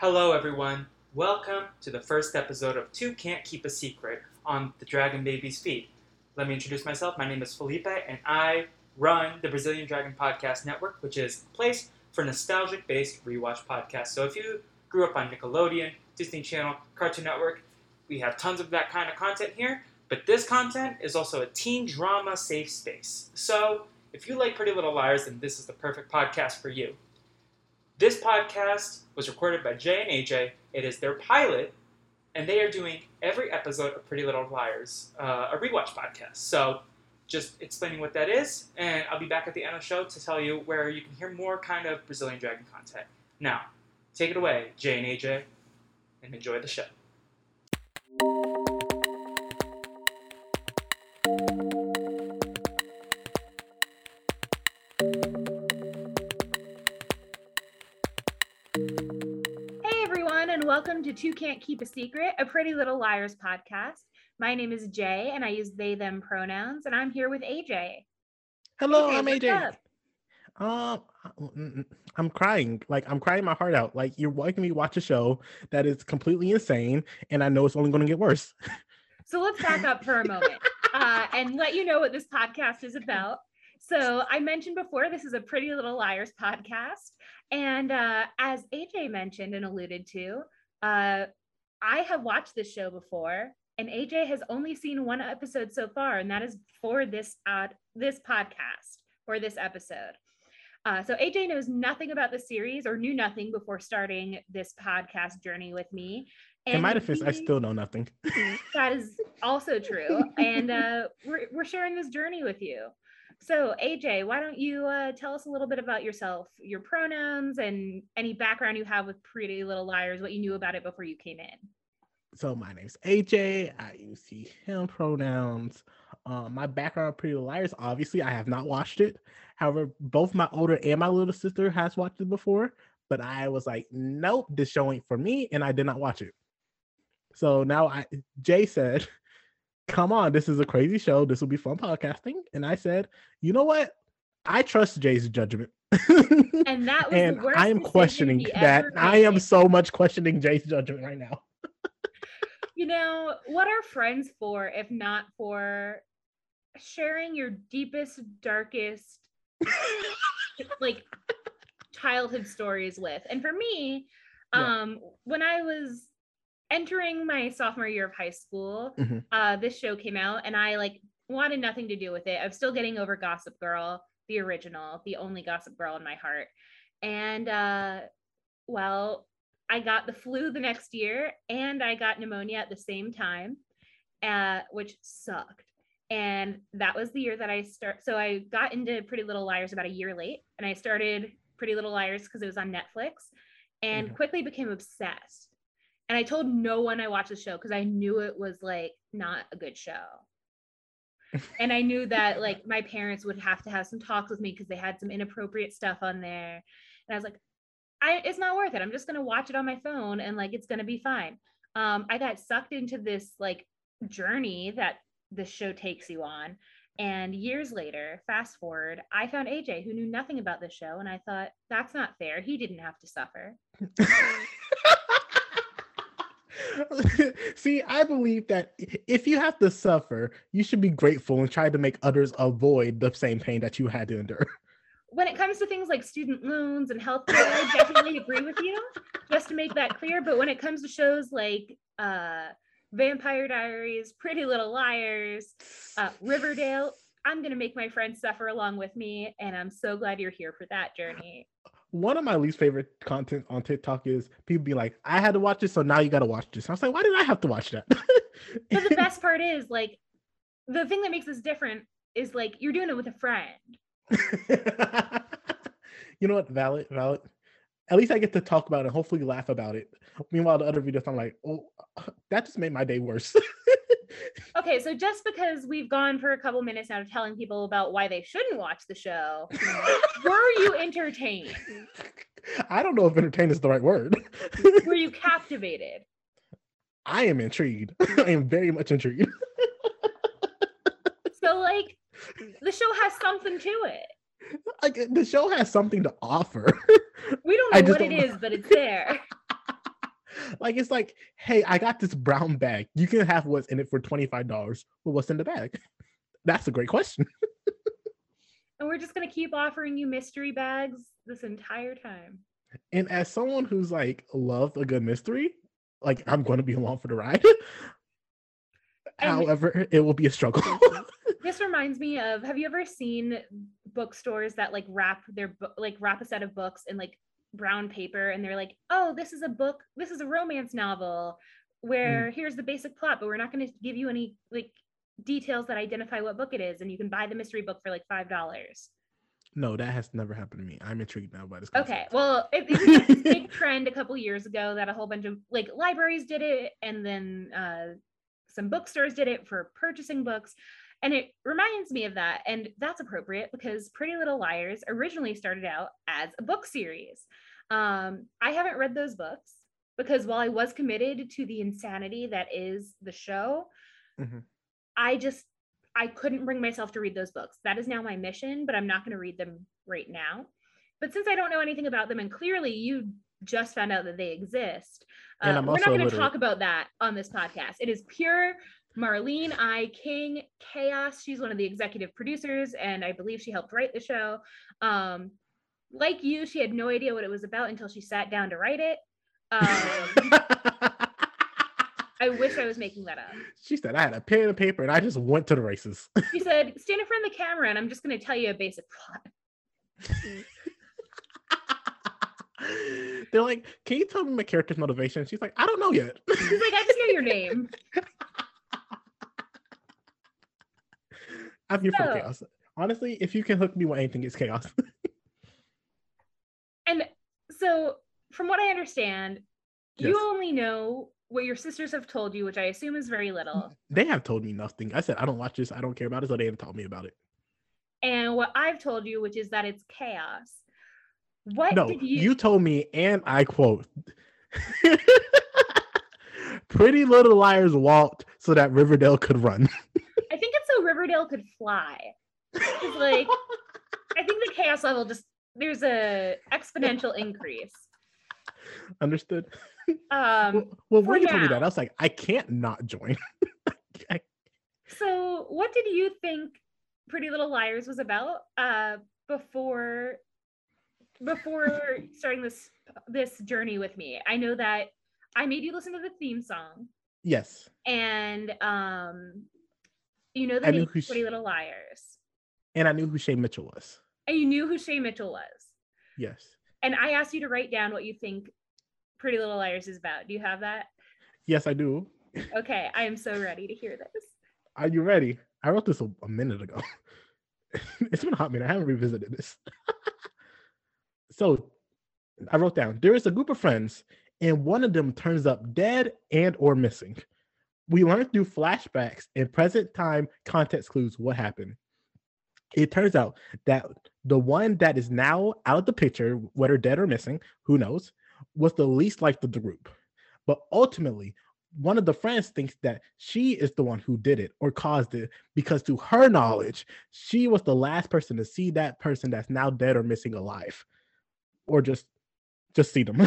Hello, everyone. Welcome to the first episode of Two Can't Keep a Secret on the Dragon Babies feed. Let me introduce myself. My name is Felipe, and I run the Brazilian Dragon Podcast Network, which is a place for nostalgic based rewatch podcasts. So if you grew up on Nickelodeon, Disney Channel, Cartoon Network, we have tons of that kind of content here. But this content is also a teen drama safe space. So if you like Pretty Little Liars, then this is the perfect podcast for you. This podcast was recorded by Jay and AJ. It is their pilot, and they are doing every episode of Pretty Little Liars, uh, a rewatch podcast. So, just explaining what that is, and I'll be back at the end of the show to tell you where you can hear more kind of Brazilian Dragon content. Now, take it away, Jay and AJ, and enjoy the show. Welcome to Two Can't Keep a Secret, a Pretty Little Liars podcast. My name is Jay, and I use they them pronouns, and I'm here with AJ. Hello, AJ, I'm AJ. Um, mm, I'm crying. Like I'm crying my heart out. Like you're making me watch a show that is completely insane, and I know it's only going to get worse. So let's back up for a moment uh, and let you know what this podcast is about. So I mentioned before, this is a Pretty Little Liars podcast, and uh, as AJ mentioned and alluded to, uh, I have watched this show before, and AJ has only seen one episode so far, and that is for this uh, this podcast for this episode. Uh, so AJ knows nothing about the series or knew nothing before starting this podcast journey with me. And In my defense, I still know nothing. that is also true. And uh, we're, we're sharing this journey with you. So, AJ, why don't you uh, tell us a little bit about yourself, your pronouns, and any background you have with Pretty Little Liars, what you knew about it before you came in? So my name's AJ. I use he, him pronouns. Um, my background Pretty Little Liars, obviously, I have not watched it. However, both my older and my little sister has watched it before, but I was like, nope, this show ain't for me, and I did not watch it. So now I Jay said, Come on, this is a crazy show. This will be fun podcasting. And I said, you know what? I trust Jay's judgment. And that was and the worst I am questioning that. I am so much questioning Jay's judgment right now. You know, what are friends for if not for sharing your deepest, darkest, like childhood stories with? And for me, Yeah. um, when I was entering my sophomore year of high school, Mhm. uh, this show came out and I like wanted nothing to do with it. I'm still getting over Gossip Girl, the original, the only Gossip Girl in my heart. And uh, well, I got the flu the next year and I got pneumonia at the same time, uh, which sucked. And that was the year that I start. So I got into Pretty Little Liars about a year late, and I started Pretty Little Liars because it was on Netflix, and Mhm. quickly became obsessed. And I told no one I watched the show because I knew it was like not a good show. and I knew that like my parents would have to have some talks with me because they had some inappropriate stuff on there. And I was like, I it's not worth it. I'm just gonna watch it on my phone and like it's gonna be fine. Um, I got sucked into this like journey that the show takes you on. And years later, fast forward, I found AJ who knew nothing about the show, and I thought that's not fair. He didn't have to suffer. See, I believe that if you have to suffer, you should be grateful and try to make others avoid the same pain that you had to endure. When it comes to things like student loans and healthcare, I definitely agree with you. Just to make that clear, but when it comes to shows like uh, Vampire Diaries, Pretty Little Liars, uh, Riverdale, I'm gonna make my friends suffer along with me, and I'm so glad you're here for that journey. One of my least favorite content on TikTok is people be like, I had to watch this, so now you got to watch this. I was like, why did I have to watch that? But the best part is like the thing that makes this different is like you're doing it with a friend. you know what? Valid, valid. At least I get to talk about it and hopefully laugh about it. Meanwhile, the other videos, I'm like, oh, that just made my day worse. Okay, so just because we've gone for a couple minutes now telling people about why they shouldn't watch the show, were you entertained? I don't know if entertained is the right word. Were you captivated? I am intrigued. I am very much intrigued. So like the show has something to it. Like the show has something to offer. We don't know what it know. is, but it's there. like it's like, hey, I got this brown bag. You can have what's in it for twenty five dollars. Well, what's in the bag? That's a great question. and we're just gonna keep offering you mystery bags this entire time. And as someone who's like loved a good mystery, like I'm going to be along for the ride. And- However, it will be a struggle. This reminds me of have you ever seen bookstores that like wrap their book like wrap a set of books in like brown paper and they're like, "Oh, this is a book, this is a romance novel where here's the basic plot, but we're not going to give you any like details that identify what book it is and you can buy the mystery book for like $5." no, that has never happened to me. I'm intrigued now by this. Okay, well, it, it was like this big trend a couple years ago that a whole bunch of like libraries did it, and then uh, some bookstores did it for purchasing books. And it reminds me of that. And that's appropriate because Pretty Little Liars originally started out as a book series. Um, I haven't read those books because while I was committed to the insanity that is the show, Mhm. I just I couldn't bring myself to read those books. That is now my mission, but I'm not going to read them right now. But since I don't know anything about them, and clearly you just found out that they exist, uh, we're not going to talk about that on this podcast. It is pure Marlene I. King chaos. She's one of the executive producers, and I believe she helped write the show. Um, like you, she had no idea what it was about until she sat down to write it. Um, I wish I was making that up. she said I had a pen and paper and I just went to the races. She said, "Stand in front of the camera, and I'm just going to tell you a basic plot." They're like, "Can you tell me my character's motivation?" She's like, "I don't know yet." She's like, "I just know your name." I'm here for So- chaos. Honestly, if you can hook me with anything, it's chaos. So, from what I understand, Yes. you only know what your sisters have told you, which I assume is very little. they have told me nothing. I said I don't watch this. I don't care about it, so they haven't told me about it. And what I've told you, which is that it's chaos. What no, did you... you? told me, and I quote: "Pretty Little Liars walked so that Riverdale could run." I think it's so Riverdale could fly. 'Cause, like, I think the chaos level just there's a exponential increase. Understood. Um, well, well when you told me that. I was like, I can't not join. I- so what did you think Pretty Little Liars was about uh, before before starting this this journey with me? I know that I made you listen to the theme song, yes, and um, you know the I name who she- Pretty Little Liars, and I knew who Shay Mitchell was. And you knew who Shay Mitchell was. Yes, And I asked you to write down what you think Pretty Little Liars is about. Do you have that? yes, I do. Okay, I am so ready to hear this. Are you ready? I wrote this a, a minute ago. it's been a hot minute. I haven't revisited this. so I wrote down there is a group of friends, and one of them turns up dead and or missing. We learn through flashbacks and present time context clues what happened. It turns out that the one that is now out of the picture, whether dead or missing, who knows, was the least liked of the group. But ultimately, one of the friends thinks that she is the one who did it or caused it because to her knowledge she was the last person to see that person that's now dead or missing alive or just just see them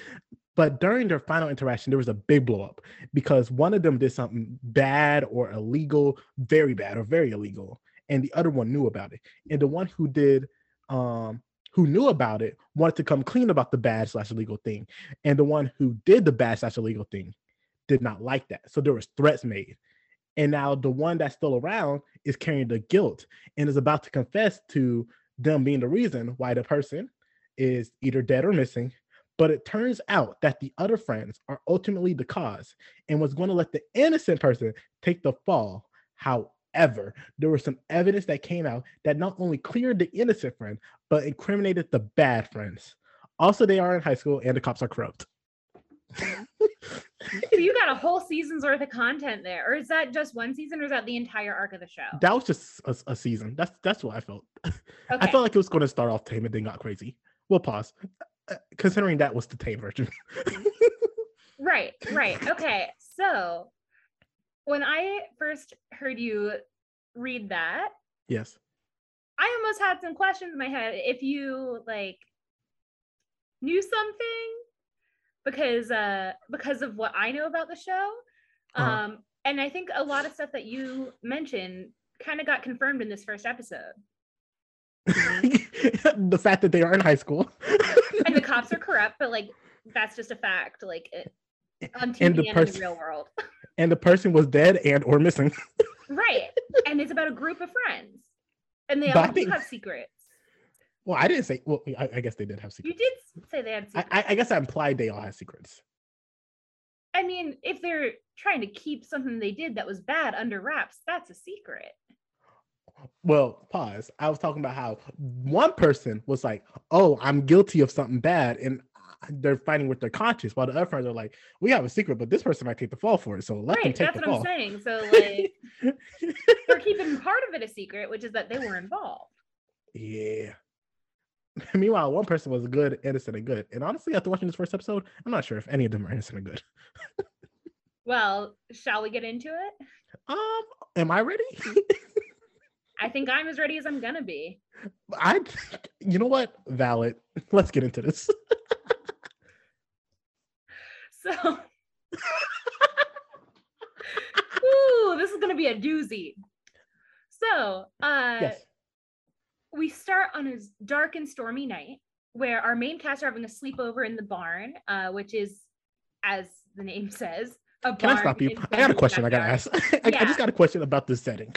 but during their final interaction there was a big blow up because one of them did something bad or illegal very bad or very illegal and the other one knew about it and the one who did um who knew about it wanted to come clean about the bad slash illegal thing and the one who did the bad slash illegal thing did not like that. So there was threats made. And now the one that's still around is carrying the guilt and is about to confess to them being the reason why the person is either dead or missing. But it turns out that the other friends are ultimately the cause and was going to let the innocent person take the fall. However, there was some evidence that came out that not only cleared the innocent friend, but incriminated the bad friends. Also, they are in high school and the cops are corrupt. So you got a whole season's worth of content there, or is that just one season, or is that the entire arc of the show? that was just a, a season. That's that's what I felt. I felt like it was going to start off tame and then got crazy. We'll pause, Uh, considering that was the tame version. Right, right. Okay. So when I first heard you read that, yes. I almost had some questions in my head if you like knew something, because uh because of what I know about the show. Um Uh-huh. and I think a lot of stuff that you mentioned kind of got confirmed in this first episode. the fact that they are in high school. And the cops are corrupt, but like that's just a fact. Like it, on TV And and, the in the real world. and the person was dead and or missing. right. And it's about a group of friends. And they But all think- have secrets. Well, I didn't say. Well, I, I guess they did have secrets. You did say they had secrets. I, I guess I implied they all had secrets. I mean, if they're trying to keep something they did that was bad under wraps, that's a secret. Well, pause. I was talking about how one person was like, "Oh, I'm guilty of something bad," and they're fighting with their conscience, while the other friends are like, "We have a secret, but this person might take the fall for it, so let them right. take That's the what fall." I'm saying. So like they're keeping part of it a secret, which is that they were involved. Yeah. Meanwhile, one person was good, innocent, and good. And honestly, after watching this first episode, I'm not sure if any of them are innocent or good. Well, shall we get into it? Um, am I ready? I think I'm as ready as I'm gonna be. I, you know what? Valid. Let's get into this. So Ooh, this is gonna be a doozy. So uh yes. we start on a dark and stormy night where our main cast are having a sleepover in the barn, uh, which is, as the name says, a Can I stop you? I got a question. I gotta ask. I, I just got a question about this setting.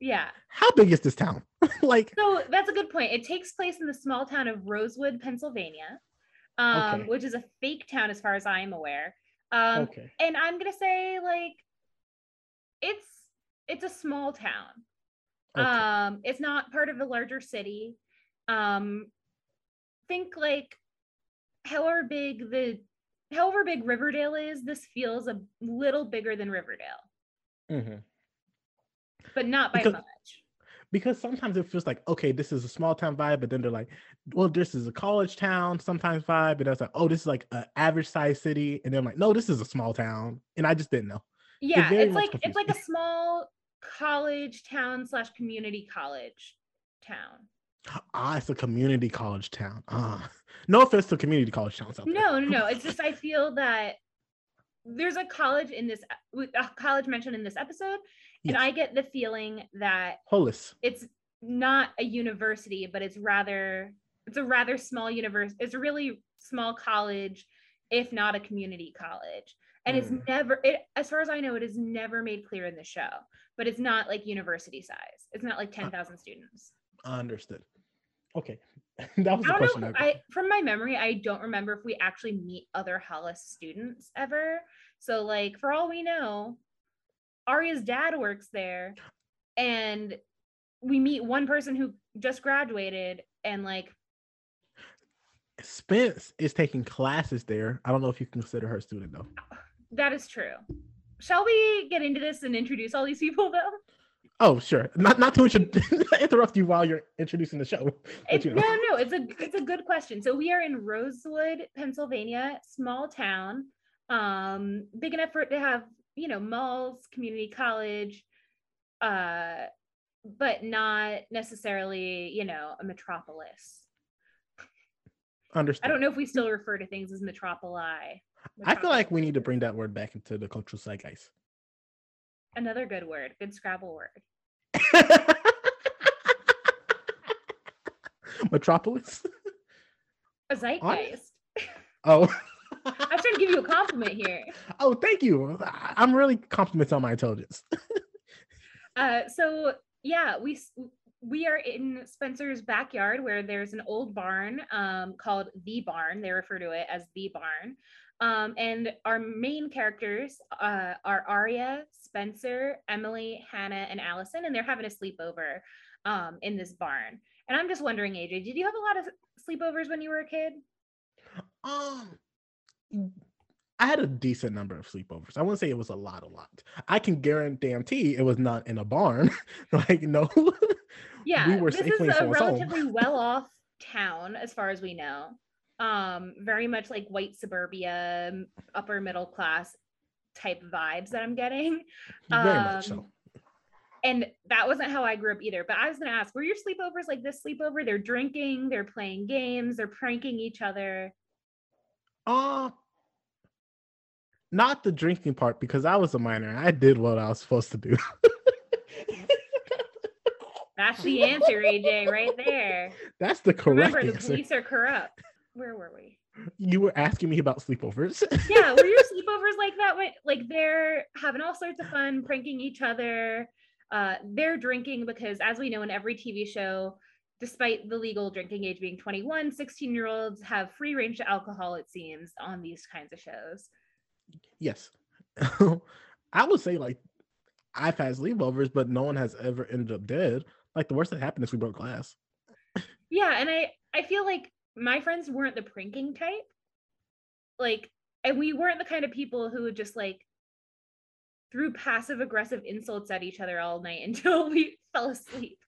Yeah. How big is this town? like, So that's a good point. It takes place in the small town of Rosewood, Pennsylvania, um, Okay. which is a fake town as far as I am aware. Um, okay. and I'm gonna say like it's it's a small town. okay. Um, it's not part of a larger city. Um, think like however big the however big Riverdale is, this feels a little bigger than Riverdale, mm-hmm. but not by Because- much. Because sometimes it feels like okay this is a small town vibe but then they're like well this is a college town sometimes vibe and it's like oh this is like an average size city and then I'm like no this is a small town and i just didn't know Yeah, it's much like it's like a small college town slash community college town. ah it's a community college town ah no offense to community college towns out. No, no, no. It's just I feel that there's a college in this a college mentioned in this episode, and. I get the feeling that Hollis. it's not a university, but it's rather it's a rather small universe. It's a really small college, if not a community college. And it's Mm. never it as far as I know, it is never made clear in the show, but it's not like university size. It's not like 10,000 students. understood okay that was the I don't question know. I, I from my memory, I don't remember if we actually meet other Hollis students ever. So, like, for all we know, Aria's dad works there, and we meet one person who just graduated, and like, spence is taking classes there i don't know if you consider her a student though that is true. Shall we get into this and introduce all these people though? oh sure not not to interrupt you while you're introducing the show It, you know. No, no, it's a it's a good question. So we are in Rosewood, Pennsylvania, small town, um, big enough for it to have you know malls, community college, uh, but not necessarily you know a metropolis. understood I don't know if we still refer to things as metropoli. I feel like we need to bring that word back into the cultural zeitgeist. another good word, good Scrabble word. Metropolis. A zeitgeist. Oh. I was trying to give you a compliment here. oh, thank you. I'm really complimenting on my intelligence. Uh, so yeah, we we are in Spencer's backyard where there's an old barn um, called the barn. They refer to it as the barn. Um, and our main characters uh, are Aria, Spencer, Emily, Hanna, and Alison, and they're having a sleepover um, in this barn. And I'm just wondering, AJ, did you have a lot of sleepovers when you were a kid? Um, I had a decent number of sleepovers. I wouldn't say it was a lot, a lot. I can guarantee it was not in a barn. like no, Yeah, were this is safely a relatively well-off town as far as we know. Um, very much like white suburbia, upper middle class type vibes that I'm getting. very much so. Um, And that wasn't how I grew up either. But I was gonna ask, were your sleepovers like this sleepover? They're drinking, they're playing games, they're pranking each other. Uh not the drinking part because I was a minor. I did what I was supposed to do. That's the answer, AJ, right there. That's the correct Remember, the answer. police are corrupt. Where were we? You were asking me about sleepovers. Yeah, were your sleepovers like that? When- Like they're having all sorts of fun, pranking each other. Uh, they're drinking because, as we know in every TV show, despite the legal drinking age being 21, 16 year olds have free range to alcohol, it seems, on these kinds of shows. Yes. I would say like I've had sleepovers, but no one has ever ended up dead. Like the worst that happened is we broke glass. Yeah, and I I feel like my friends weren't the pranking type. Like, and we weren't the kind of people who would just like threw passive aggressive insults at each other all night until we fell asleep.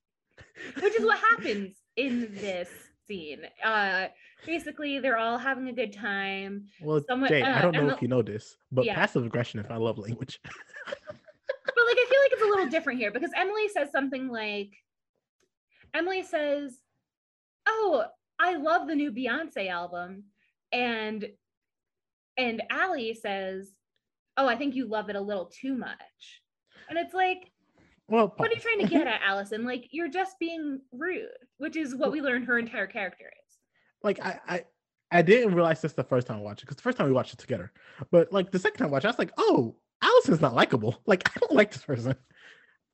Which is what happens in this scene. Uh basically they're all having a good time. Well, Someone- Jay, I uh, don't know if you know this, but Yeah. passive aggression is my love language. But like I feel like it's a little different here because Emily says something like Emily says, "Oh, I love the new Beyonce album." And and Allie says, "Oh, I think you love it a little too much." And it's like, well, what are you trying to get at, Alison? Like you're just being rude, which is what we learned her entire character is. like I, I I didn't realize this the first time I watched it because the first time we watched it together, but like the second time I watched, it, I was like, oh, Alison's not likable. Like I don't like this person.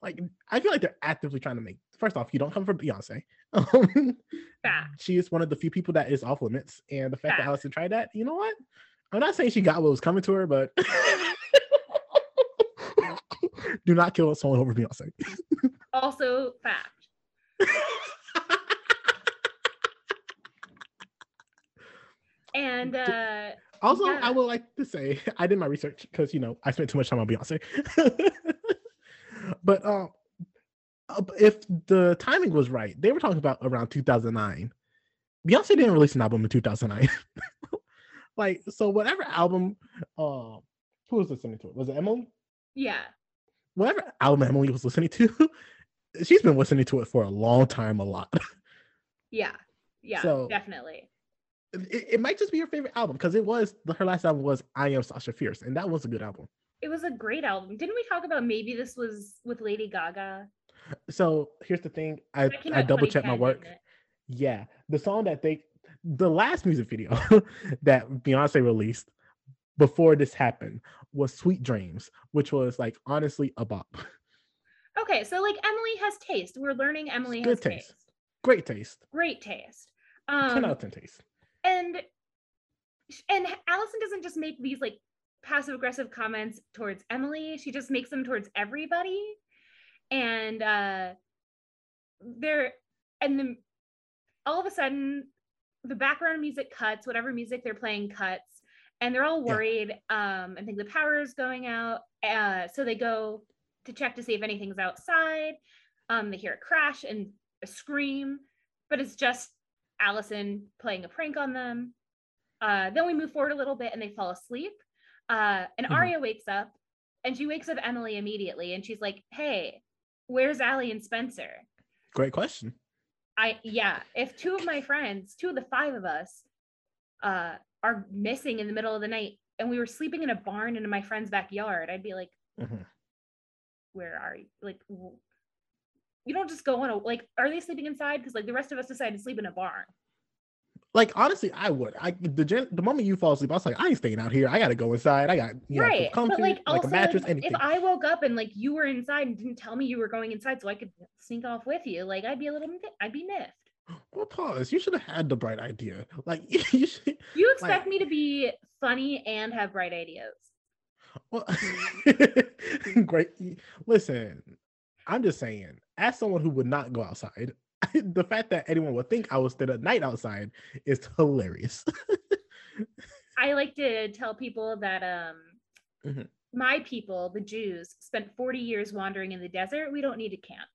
Like I feel like they're actively trying to make. First off, you don't come from Beyonce. Um, she is one of the few people that is off limits, and the fact Fact. that Alison tried that, you know what? I'm not saying she got what was coming to her, but do not kill someone over Beyonce. Also fact. And uh Also, Yeah. I would like to say I did my research because you know I spent too much time on Beyonce. but um, uh, if the timing was right, they were talking about around 2009. Beyonce didn't release an album in 2009. like so, whatever album, uh, who was listening to it? Was it Emily? yeah. Whatever album Emily was listening to, she's been listening to it for a long time, a lot. Yeah. Yeah, So- definitely. it, it might just be her favorite album because it was her last album was I Am Sasha Fierce, and that was a good album. It was a great album. Didn't we talk about maybe this was with Lady Gaga? So here's the thing. I, I double checked my work. Yeah. The song that they the last music video that Beyonce released before this happened was Sweet Dreams, which was like honestly a bop. Okay, so like Emily has taste. We're learning Emily Good has taste. taste. Great taste. Great taste. 10 Um, out of 10 taste. and and Alison doesn't just make these like passive aggressive comments towards Emily. She just makes them towards everybody. And uh they're and then all of a sudden the background music cuts, whatever music they're playing cuts, and they're all Yeah. worried. Um, I think the power is going out. Uh, so they go to check to see if anything's outside. Um, they hear a crash and a scream, but it's just Alison playing a prank on them. Uh, then we move forward a little bit and they fall asleep. Uh, and Mhm. Aria wakes up and she wakes up Emily immediately and she's like, Hey, where's Allie and Spencer? Great question. I yeah, if two of my friends, two of the five of us, uh, are missing in the middle of the night and we were sleeping in a barn in my friend's backyard, I'd be like, Mhm. where are you? Like, you don't just go on a like, are they sleeping inside? Because like the rest of us decided to sleep in a barn. Like honestly, I would. I the gen, the moment you fall asleep, I was like, I ain't staying out here. I gotta go inside. I got you know, right. comfy, But like, also, a mattress, if anything. I woke up and like you were inside and didn't tell me you were going inside so I could sneak off with you, like I'd be a little i'd be miffed. Well, pause. You should have had the bright idea. Like you should. You expect me to be funny and have bright ideas. Well, great. Listen, I'm just saying, as someone who would not go outside, the fact that anyone would think I would spend a night outside is hilarious. I like to tell people that um Mhm. my people, the Jews, spent 40 years wandering in the desert. We don't need to camp.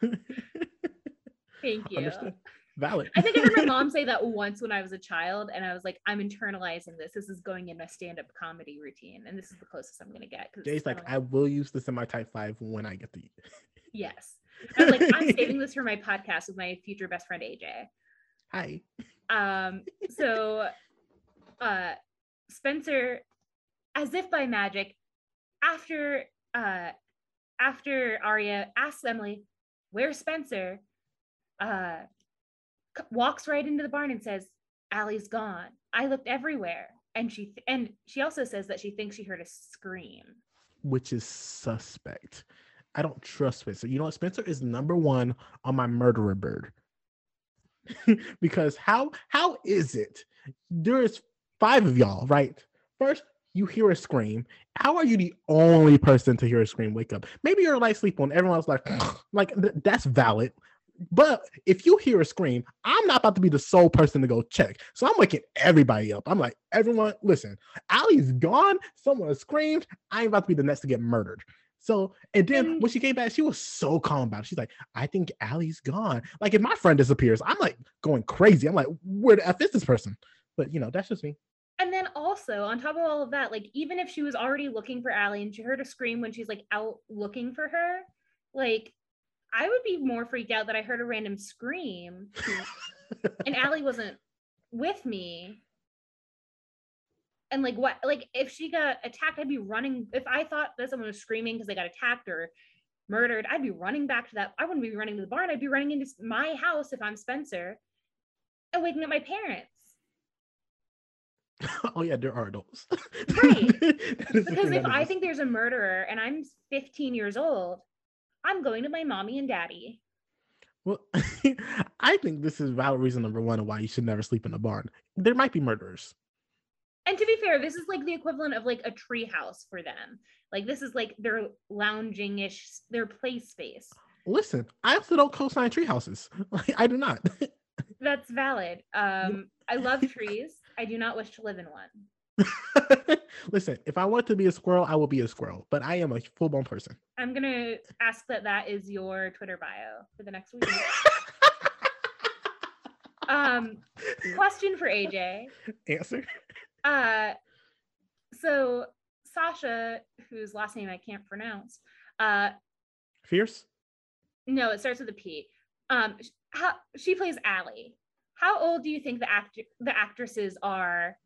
Thank you. Understood. Valid. I think I heard my mom say that once when I was a child, and I was like, I'm internalizing this. This is going in my stand-up comedy routine, and this is the closest I'm gonna get. Jay's like, I will use this in my type five when I get the. yes. I'm like, I'm saving this for my podcast with my future best friend AJ. Hi. Um, so uh Spencer, as if by magic, after uh after Aria asks Emily, "Where's Spencer?" uh walks right into the barn and says, "Allie's gone. I looked everywhere." And she th- and she also says that she thinks she heard a scream. which is suspect. I don't trust Spencer. You know what? Spencer is number one on my murderer bird. because how how is it? There's five of y'all, right? First, you hear a scream. How are you the only person to hear a scream? Wake up. Maybe you're a light sleep on. Everyone's like, like th- that's valid. But if you hear a scream, I'm not about to be the sole person to go check. So I'm waking everybody up. I'm like, everyone, listen, Allie's gone. Someone screamed. I ain't about to be the next to get murdered. So, and then mm. when she came back, she was so calm about it. She's like, I think Allie's gone. Like, if my friend disappears, I'm like going crazy. I'm like, where the F is this person? But, you know, that's just me. And then also on top of all of that, like even if she was already looking for Allie and she heard a scream when she's like out looking for her, like I would be more freaked out that I heard a random scream and Allie wasn't with me. And like what like if she got attacked, I'd be running. If I thought that someone was screaming because they got attacked or murdered, I'd be running back to that. I wouldn't be running to the barn. I'd be running into my house if I'm Spencer and waking up my parents. oh, yeah, there are those. Right. That is the Because if I think there's a murderer and I'm 15 years old, I'm going to my mommy and daddy. Well, I think this is valid reason number one of why you should never sleep in a barn. There might be murderers. And to be fair, this is like the equivalent of like a tree house for them. Like this is like their lounging ish, their play space. Listen, I also don't co-sign tree houses. Like, I do not. That's valid. Um, I love trees. I do not wish to live in one. Listen, if I want to be a squirrel, I will be a squirrel. But I am a full-blown person. I'm gonna ask that that is your Twitter bio for the next week. um, question for AJ. Answer. Uh, so Sasha, whose last name I can't pronounce, uh, Fierce. no, it starts with a P. Um, how she plays Allie. How old do you think the act the actresses are?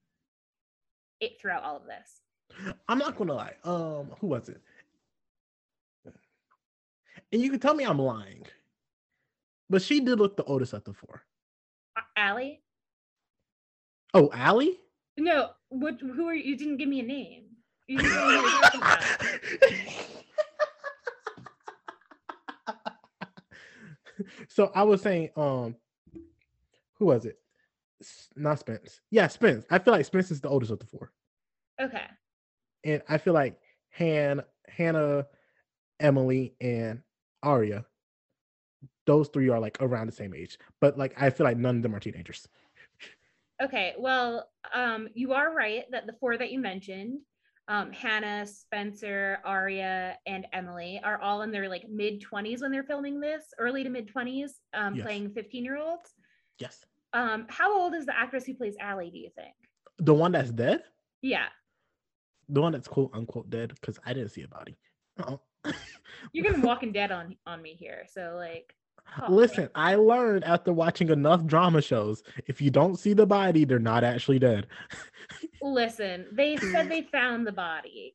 It throughout all of this. I'm not gonna lie. Um, who was it? And you can tell me I'm lying, but she did look the oldest of the four. Uh, Allie? Oh, Allie. No, what? Who are you? You didn't give me a name. You didn't tell me who you're talking about. so I was saying, um, who was it? Not Spence. Yeah, Spence. I feel like Spence is the oldest of the four, Okay. and I feel like Han, Hanna, Emily, and Aria. Those three are like around the same age, but like I feel like none of them are teenagers. Okay, well, um, you are right that the four that you mentioned, um, Hanna, Spencer, Aria, and Emily, are all in their like mid twenties when they're filming this, early to mid twenties, um, Yes. playing fifteen year olds. Yes. Um, how old is the actress who plays Allie? Do you think? The one that's dead, Yeah, the one that's quote unquote dead, because I didn't see a body. Uh-uh. you're gonna walking dead on on me here. So like, oh, Listen, I learned after watching enough drama shows, if you don't see the body, they're not actually dead. listen, they said they found the body.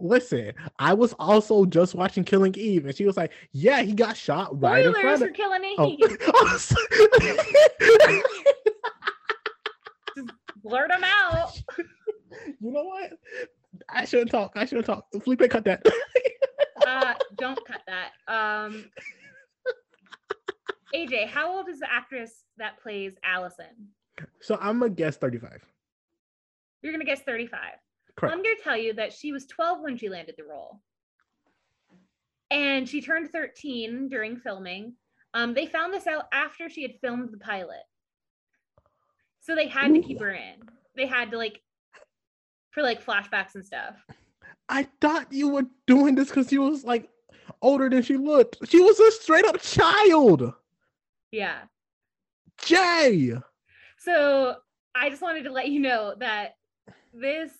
Listen, I was also just watching Killing Eve, and she was like, "Yeah, he got shot right in Spoilers front for of." killing Oh. Eve. I'm sorry. Blurt them out. you know what? I shouldn't talk. I shouldn't talk. Felipe, cut that. uh don't cut that um aj how old is the actress that plays alison so I'm gonna guess 35. you're gonna guess 35 well, Correct. i'm gonna tell you that she was 12 when she landed the role and she turned 13 during filming um they found this out after she had filmed the pilot so they had to keep her in they had to like for like flashbacks and stuff I thought you were doing this because she was like older than she looked. She was a straight up child. yeah Jay. So I just wanted to let you know that this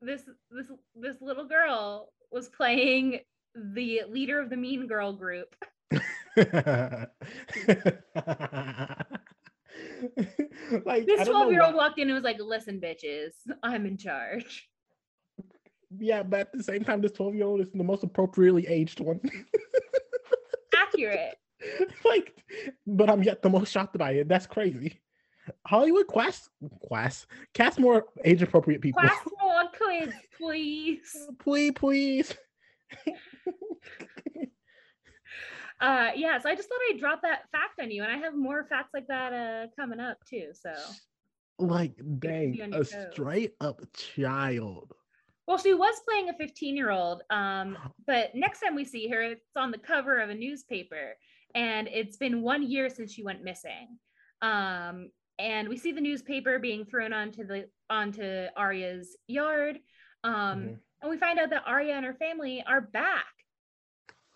this this this little girl was playing the leader of the Mean Girl group. like This I don't know 12 year old why- walked in and was like, listen, bitches, I'm in charge. Yeah, but at the same time, this 12 year old is the most appropriately aged one. Accurate. like, but I'm yet the most shocked by it. That's crazy. Hollywood quest quest cast more age appropriate people. Class more kids, please. please, please. Uh, yeah, so I just thought I'd drop that fact on you, and I have more facts like that uh, coming up too. So, Like, dang, a straight up child. well, she was playing a 15 year old, um, but next time we see her, it's on the cover of a newspaper, and it's been one year since she went missing. Um, and we see the newspaper being thrown onto the onto Aria's yard, um, Mhm. and we find out that Aria and her family are back.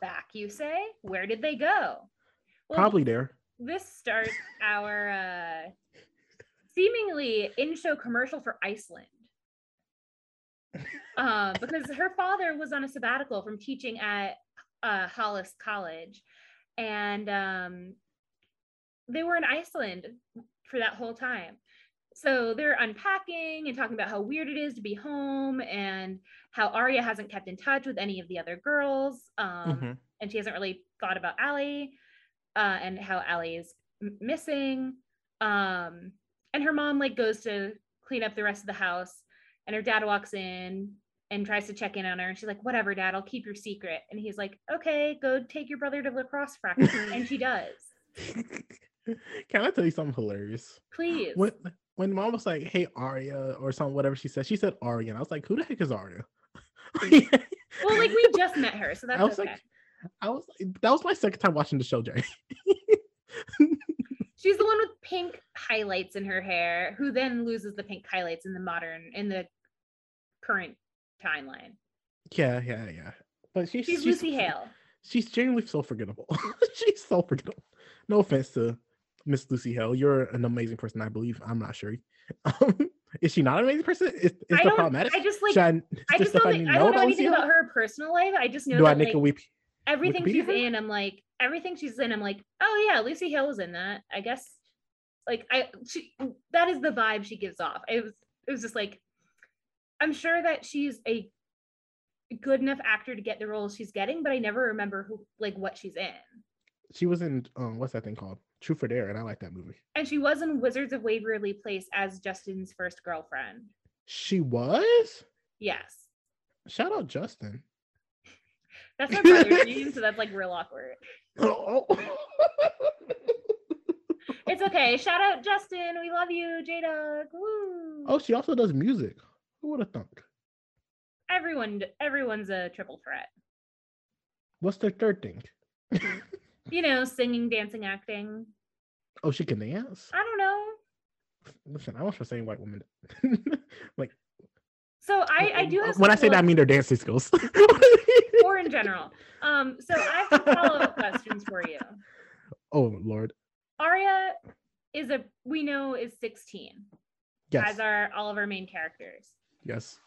Back, you say? Where did they go? Well, Probably there. this starts our uh, seemingly in-show commercial for Iceland. Uh, because her father was on a sabbatical from teaching at uh, Hollis College, and um, they were in Iceland for that whole time. So they're unpacking and talking about how weird it is to be home and how Aria hasn't kept in touch with any of the other girls. Um, Mhm. and she hasn't really thought about Allie uh, and how Allie is m- missing. Um, and her mom like goes to clean up the rest of the house, and her dad walks in and tries to check in on her, and she's like, "Whatever, dad, I'll keep your secret." And he's like, "Okay, go take your brother to lacrosse practice," and she does. Can I tell you something hilarious? Please. When when mom was like, "Hey Aria" or something, whatever she said, she said Aria, and I was like, "Who the heck is Aria?" Well, like we just met her, so that's I was okay. like, I was like, that was my second time watching the show, Jay. She's the one with pink highlights in her hair, who then loses the pink highlights in the modern, in the current timeline. yeah, yeah, yeah. But she's She's Lucy Hale. She's genuinely so forgettable. she's so forgettable. No offense to Miss Lucy Hale. You're an amazing person, I believe. I'm not sure. Um, is she not an amazing person? Is, is I problematic? I just like. I, I just don't. Think, I don't know about anything about her personal life. I just know Do I that make like, a weep? everything Wikipedia she's her? in. I'm like everything she's in. I'm like, oh yeah, Lucy Hale was in that. I guess. Like I, she that is the vibe she gives off. It was. It was just like, I'm sure that she's a good enough actor to get the roles she's getting, but I never remember who like what she's in. She was in um, what's that thing called? Truth or Dare, and I like that movie. And she was in Wizards of Waverly Place as Justin's first girlfriend. She was. Yes. Shout out Justin. That's my brother's name, so that's like real awkward. Oh, It's okay. Shout out Justin. We love you, J Dog. Oh, she also does music. Who would have thunk? Everyone everyone's a triple threat. What's their third thing? You know, singing, dancing, acting. Oh, she can dance. I don't know. Listen, I want to say white women. like So I, I do have when I say that, I mean their dancing skills. or in general. Um, so I have some follow-up questions for you. oh Lord, Aria is a we know is 16, yes, as are all of our main characters. yes.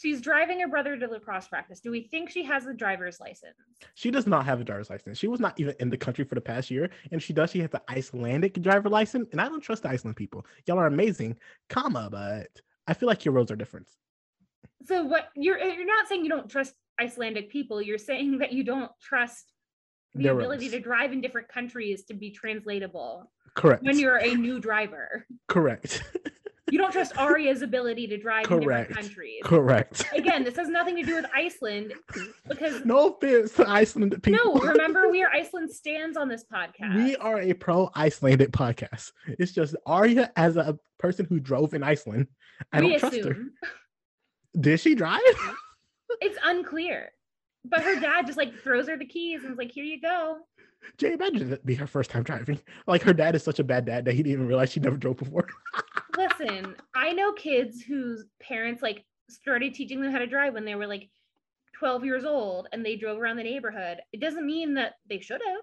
She's driving her brother to lacrosse practice. Do we think she has a driver's license? She does not have a driver's license. She was not even in the country for the past year, and she does. She has the Icelandic driver license, and I don't trust the Iceland people. Y'all are amazing, comma, but I feel like your roads are different. So what you're you're not saying you don't trust Icelandic people. You're saying that you don't trust the Their ability roads. to drive in different countries to be translatable Correct. when you're a new driver. correct. You don't trust Aria's ability to drive in different Correct. countries. correct. Again, this has nothing to do with Iceland because No offense to Iceland people. no, remember we are Iceland stands on this podcast. We are a pro Icelandic podcast. It's just Aria as a person who drove in Iceland. I we don't trust her. Did she drive? It's unclear. But her dad just like throws her the keys and is like, here you go. Jay, imagine that be her first time driving. Like her dad is such a bad dad that he didn't even realize she never drove before. Listen, I know kids whose parents like started teaching them how to drive when they were like 12 years old and they drove around the neighborhood. It doesn't mean that they should have.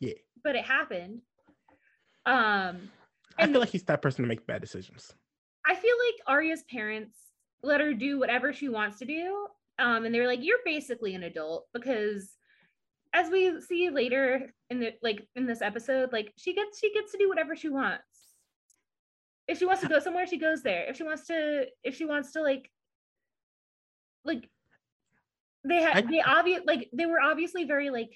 Yeah. But it happened. Um I feel like he's that person to make bad decisions. I feel like Aria's parents let her do whatever she wants to do. Um, and they're like, you're basically an adult because as we see later in the like in this episode, like she gets she gets to do whatever she wants. If she wants to go somewhere, she goes there. If she wants to, if she wants to like, like, they had they obvious like they were obviously very like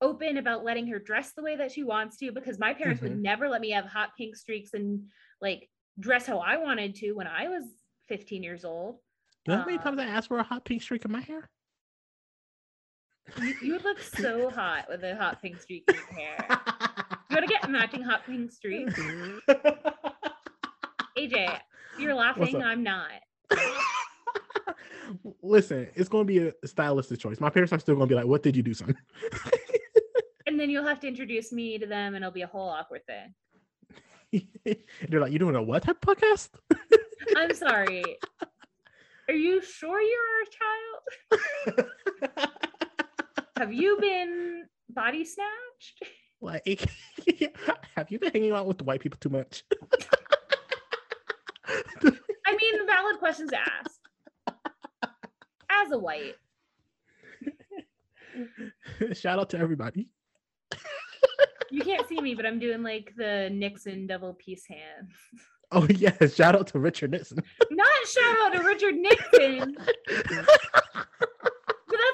open about letting her dress the way that she wants to because my parents would Mhm. never let me have hot pink streaks and like dress how I wanted to when I was 15 years old. You know how many times I asked for a hot pink streak in my hair? You, you would look so hot with a hot pink streak in your hair. You gotta get matching hot pink streaks. AJ, you're laughing. I'm not. Listen, it's going to be a stylistic choice. My parents are still going to be like, "What did you do, son?" And then you'll have to introduce me to them, and it'll be a whole awkward thing. They're like, "You doing a what type podcast?" I'm sorry. Are you sure you're a child? Have you been body snatched? Like, have you been hanging out with the white people too much? I mean, valid questions to ask. As a white, Shout out to everybody. you can't see me, but I'm doing like the Nixon double peace hand. Oh yes, shout out to Richard Nixon. Not shout out to Richard Nixon, but that's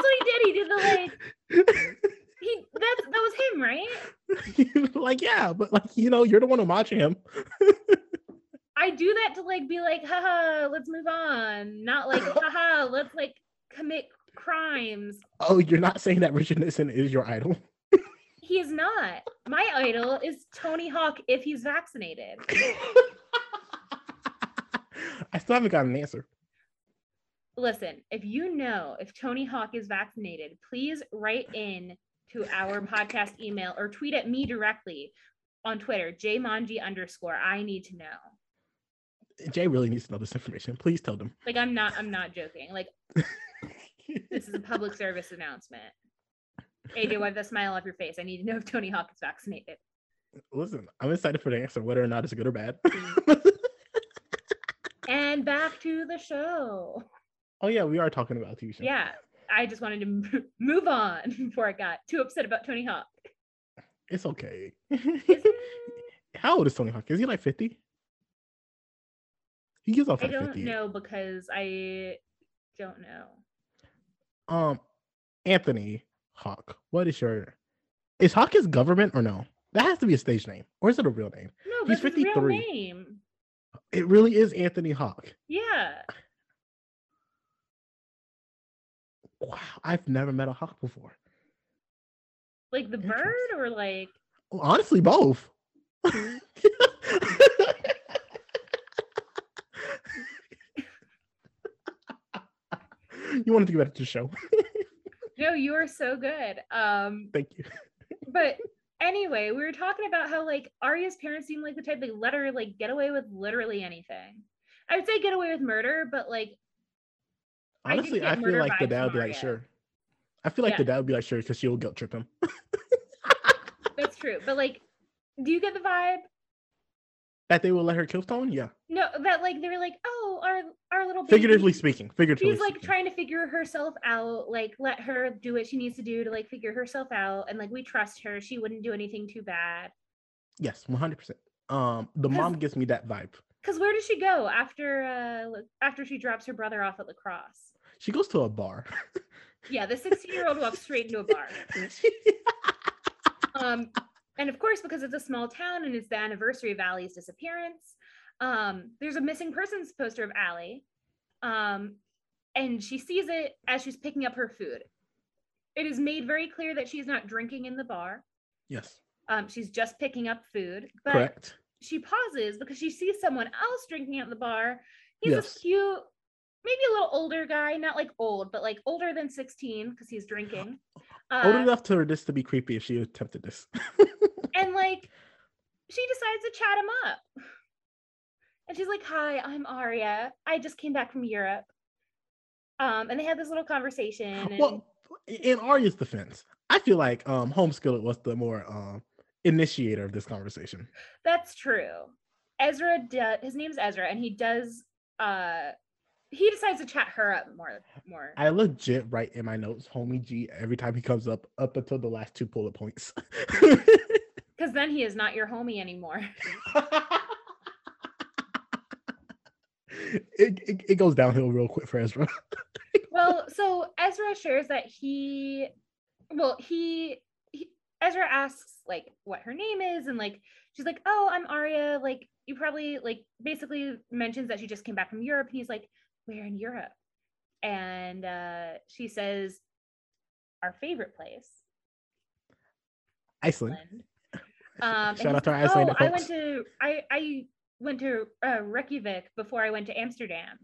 what he did. He did the like he that's that was him, right? like, yeah, but like, you know, you're the one who watching him. I do that to like be like, haha, let's move on. Not like, haha, let's like commit crimes. Oh, you're not saying that Richard Nixon is your idol. He is not. My idol is Tony Hawk if he's vaccinated. I still haven't got an answer. Listen, if you know if Tony Hawk is vaccinated, please write in to our podcast email or tweet at me directly on Twitter, jmanji underscore. I need to know. Jay really needs to know this information. Please tell them. Like I'm not I'm not joking. Like this is a public service announcement. AJ, wipe that smile off your face. I need to know if Tony Hawk is vaccinated. Listen, I'm excited for the answer, whether or not it's good or bad. And back to the show. oh yeah, we are talking about TV show. Yeah, I just wanted to move on before I got too upset about Tony Hawk. It's okay. Isn't- How old is Tony Hawk? Is he like 50? He gives off I like don't 50. know because I don't know. Um, Anthony Hawk. What is your? Is Hawk his government or no? That has to be a stage name, or is it a real name? No, He's that's his real 53. name. It really is Anthony Hawk. Yeah. Wow, I've never met a hawk before. Like the bird or like Well, honestly, both. you wanted to get back to the show. no, you are so good. Um, Thank you. but anyway, we were talking about how like Aria's parents seem like the type they let her like get away with literally anything. I would say get away with murder, but like Honestly, get I, feel like the dad would be like, sure. I feel like Yeah. the dad would be like, sure, because she'll guilt trip him. that's true. But like, do you get the vibe? that they will let her kill Stone? Yeah. No, that like they were like, oh, our our little baby, Figuratively speaking. Figuratively She's like speaking. trying to figure herself out. Like, let her do what she needs to do to like figure herself out, and like we trust her. She wouldn't do anything too bad. Yes, 100%. Um, the mom gives me that vibe. Cause where does she go after uh after she drops her brother off at lacrosse? She goes to a bar. Yeah, the 16 year old walks straight into a bar. Um, and of course, because it's a small town and it's the anniversary of Allie's disappearance, um, there's a missing persons poster of Allie. Um, and she sees it as she's picking up her food. It is made very clear that she's not drinking in the bar. yes, Um, she's just picking up food. But correct. she pauses because she sees someone else drinking at the bar. He's Yes. this cute, maybe a little older guy, not like old, but like older than 16 because he's drinking. Old Uh, enough for this to be creepy if she attempted this. and like she decides to chat him up. And she's like, Hi, I'm Aria. I just came back from Europe. Um, and they had this little conversation. And well, in Aria's defense, I feel like um Homeskillet was the more um initiator of this conversation. that's true. Ezra does his name's Ezra, and he does uh he decides to chat her up more more. I legit write in my notes, homie G, every time he comes up, up until the last two bullet points. Because then he is not your homie anymore. it, it, it goes downhill real quick for Ezra. well, so Ezra shares that he, well, he, he, Ezra asks like what her name is, and like she's like, "Oh, I'm Aria." Like you probably like basically mentions that she just came back from Europe, and he's like, "Where in Europe?" And uh, she says, "Our favorite place, Iceland. Iceland." Um, Shout out to our Icelandic oh, I went to I I went to uh, Reykjavik before I went to Amsterdam.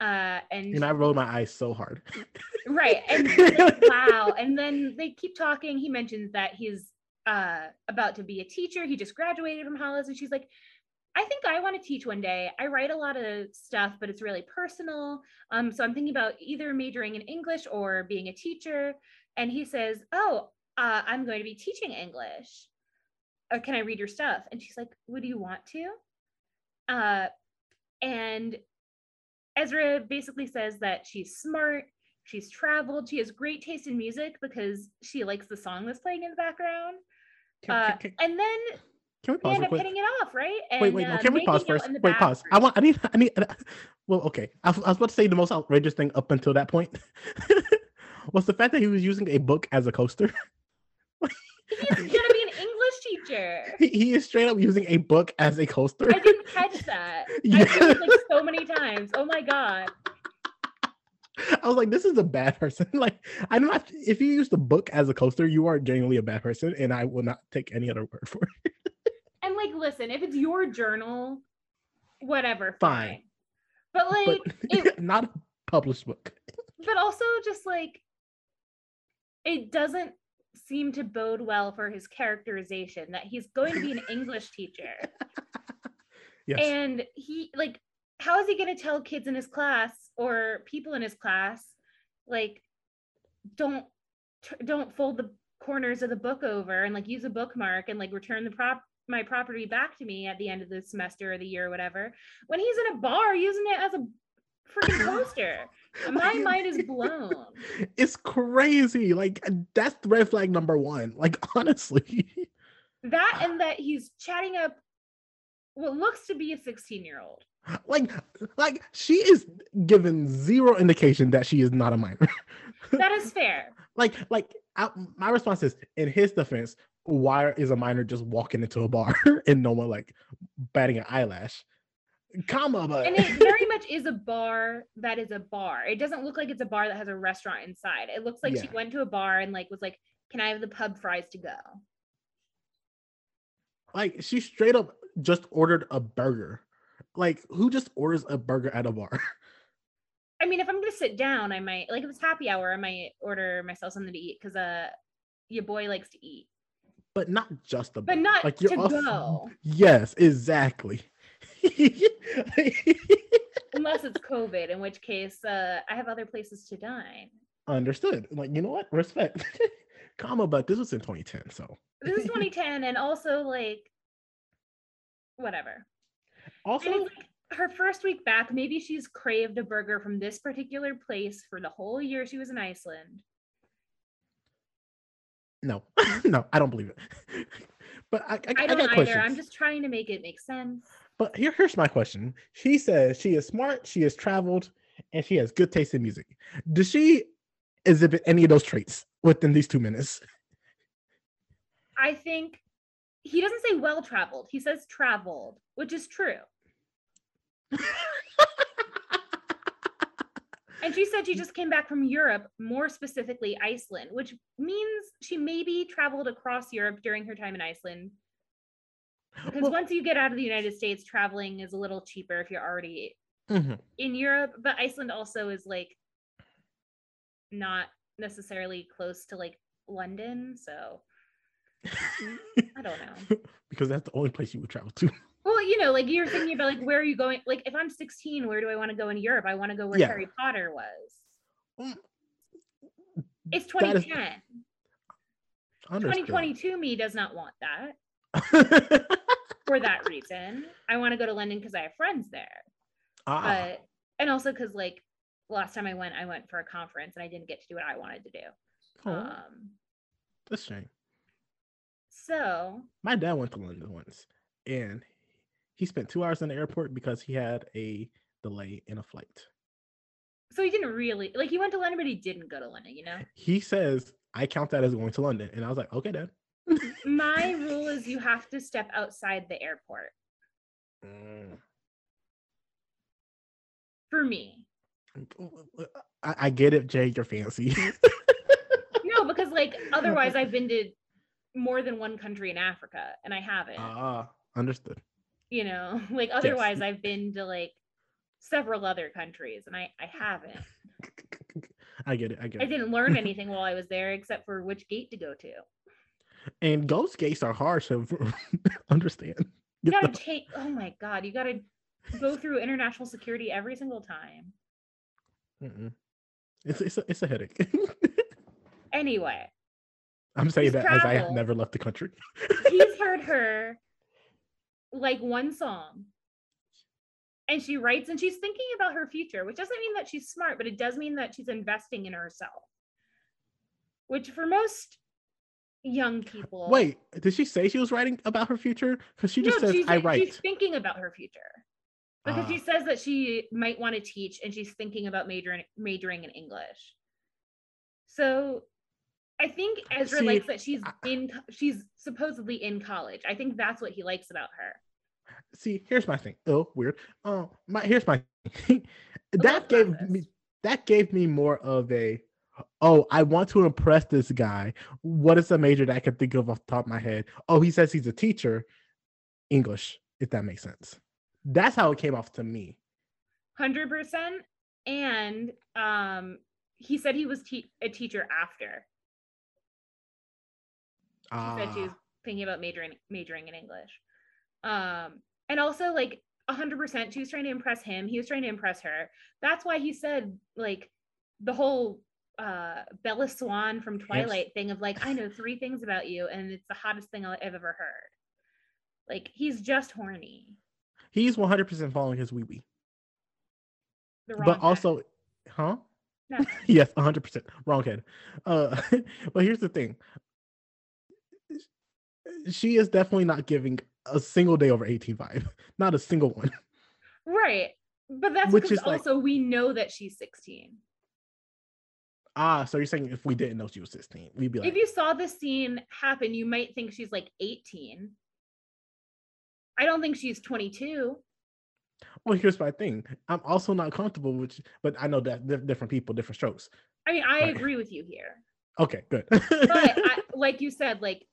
Uh, and And I rolled my eyes so hard. right and like, wow and then they keep talking he mentions that he's uh about to be a teacher he just graduated from hollis and she's like i think i want to teach one day. I write a lot of stuff but it's really personal. Um so i'm thinking about either majoring in english or being a teacher. And he says oh uh, i'm going to be teaching english. Uh, can i read your stuff? And she's like would you want to? Uh and Ezra basically says that she's smart, she's traveled, she has great taste in music because she likes the song that's playing in the background. Uh, and then can we pause end real up quick? hitting it off, right? And, Wait, wait, no. uh, Can we pause first? Wait, pause. I want. I need. I need. Well, okay. I, was- I was about to say the most outrageous thing up until that point was the fact that he was using a book as a coaster. He's gonna be an English teacher. He, he is straight up using a book as a coaster. I didn't catch that. I Yeah. did it like so many times. Oh my god. I was like, this is a bad person. Like, I'm not. If you use the book as a coaster, you are genuinely a bad person, and I will not take any other word for it. And like, listen, if it's your journal, whatever, Fine. fine. But like, But it- not a published book. but also just like it doesn't seem to bode well for his characterization that he's going to be an English teacher. Yes. And he like how is he going to tell kids in his class or people in his class like don't don't fold the corners of the book over and like use a bookmark and like return the prop my property back to me at the end of the semester or the year or whatever when he's in a bar using it as a freaking poster. my mind is blown it's crazy. Like that's red flag number one. Like honestly. that and that he's chatting up what looks to be a 16 year old like like she is given zero indication that she is not a minor that is fair like like I, my response is in his defense why is a minor just walking into a bar and no one like batting an eyelash? Comma but and it very much is a bar that is a bar. It doesn't look like it's a bar that has a restaurant inside. It looks like she went to a bar and like was like can i have the pub fries to go? Like she straight up just ordered a burger. Like who just orders a burger at a bar i mean if i'm gonna sit down i might like if it's happy hour i might order myself something to eat because uh your boy likes to eat. But not just a but not like to also- go. Yes exactly. Unless it's covid in which case uh i have other places to dine. Understood. Like you know what? Respect. Comma but this was in 2010 so. This is 2010 and also like whatever. Also like her first week back maybe she's craved a burger from this particular place for the whole year she was in iceland. No. No. I don't believe it. But i, I, i I don't got either. questions. I'm just trying to make it make sense. But here, here's my question. She says she is smart she has traveled and she has good taste in music. Does she exhibit any of those traits within these two minutes? I think he doesn't say well traveled. He says traveled which is true and she said she just came back from europe more specifically iceland which means she maybe traveled across europe during her time in iceland because Well- once you get out of the united states traveling is a little cheaper if you're already Mhm. in Europe, but Iceland also is like not necessarily close to like London, so I don't know. because that's the only place you would travel to Well, you know, like you're thinking about like where are you going? Like if I'm 16, where do I want to go in Europe? I want to go where Yeah. Harry Potter was. Mm, It's 2010. understood. 2022 me does not want that for that reason. I want to go to London because I have friends there. ah, But and also because like last time I went, I went for a conference and I didn't get to do what I wanted to do. oh, Um, that's shame so my dad went to london once and he spent two hours in the airport because he had a delay in a flight. So he didn't really like he went to London, but he didn't go to London, you know? He says, I count that as going to London. And I was like, okay, then. My rule is you have to step outside the airport Mm. for me. I, I get it, Jay, you're fancy. No, because like otherwise I've been to more than one country in Africa and I haven't. Ah, understood. You know, like otherwise I've been to like several other countries and I I haven't. I get it. I get it I didn't learn anything while I was there except for which gate to go to. And ghost gates are hard to understand. You gotta take oh my god, you gotta go through international security every single time. Mm-mm. It's it's a, it's a headache. Anyway, I'm saying that as I have never left the country. he's heard her like one song. And she writes and she's thinking about her future, which doesn't mean that she's smart, but it does mean that she's investing in herself. Which for most young people Wait, did she say she was writing about her future? Because she just no, says I she's thinking about her future because she Ah. says that she might want to teach and she's thinking about majoring majoring in English. So I think Ezra See, likes that she's in she's supposedly in college. I think that's what he likes about her. See, here's my thing. Oh, weird. Oh, my here's my that gave process. me that gave me more of a oh, I want to impress this guy. What is a major that I can think of off the top of my head? Oh, he says he's a teacher. English, if that makes sense. That's how it came off to me. 100% and um he said he was te- a teacher after. She said she was Ah, thinking about majoring majoring in English. Um, and also like hundred percent, she was trying to impress him. He was trying to impress her. That's why he said like the whole uh Bella Swan from Twilight thing of like, I know three things about you, and it's the hottest thing I've ever heard. Like he's just horny. he's 100% following his wee wee. But head. also, huh? No. yes, 100% wrong head. Uh, but here's the thing. She is definitely not giving a single day over 18.5. Not a single one. right. But that's Which because is like- also we know that she's 16. Ah, so you're saying if we didn't know she was 16, we'd be like, if you saw this scene happen, you might think she's like 18. I don't think she's 22. well, here's my thing. I'm also not comfortable with, but I know that different people, different strokes. I mean, I Right. agree with you here. Okay, good. But I, like you said, like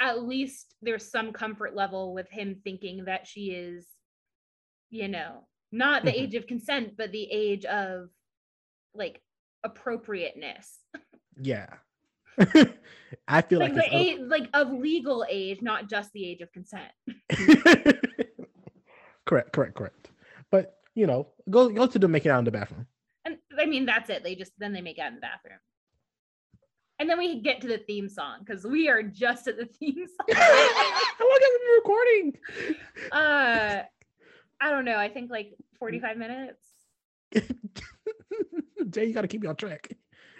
at least there's some comfort level with him thinking that she is, you know, not the Mhm. age of consent, but the age of like appropriateness. yeah. I feel Like like, the age, like of legal age, not just the age of consent. correct, correct, correct. But you know, go go to the making out in the bathroom. And I mean, that's it. They just then they make out in the bathroom. And then we get to the theme song because we are just at the theme song. How long have we been recording? uh, I don't know. I think like 45 minutes. Jay, you got to keep me on track.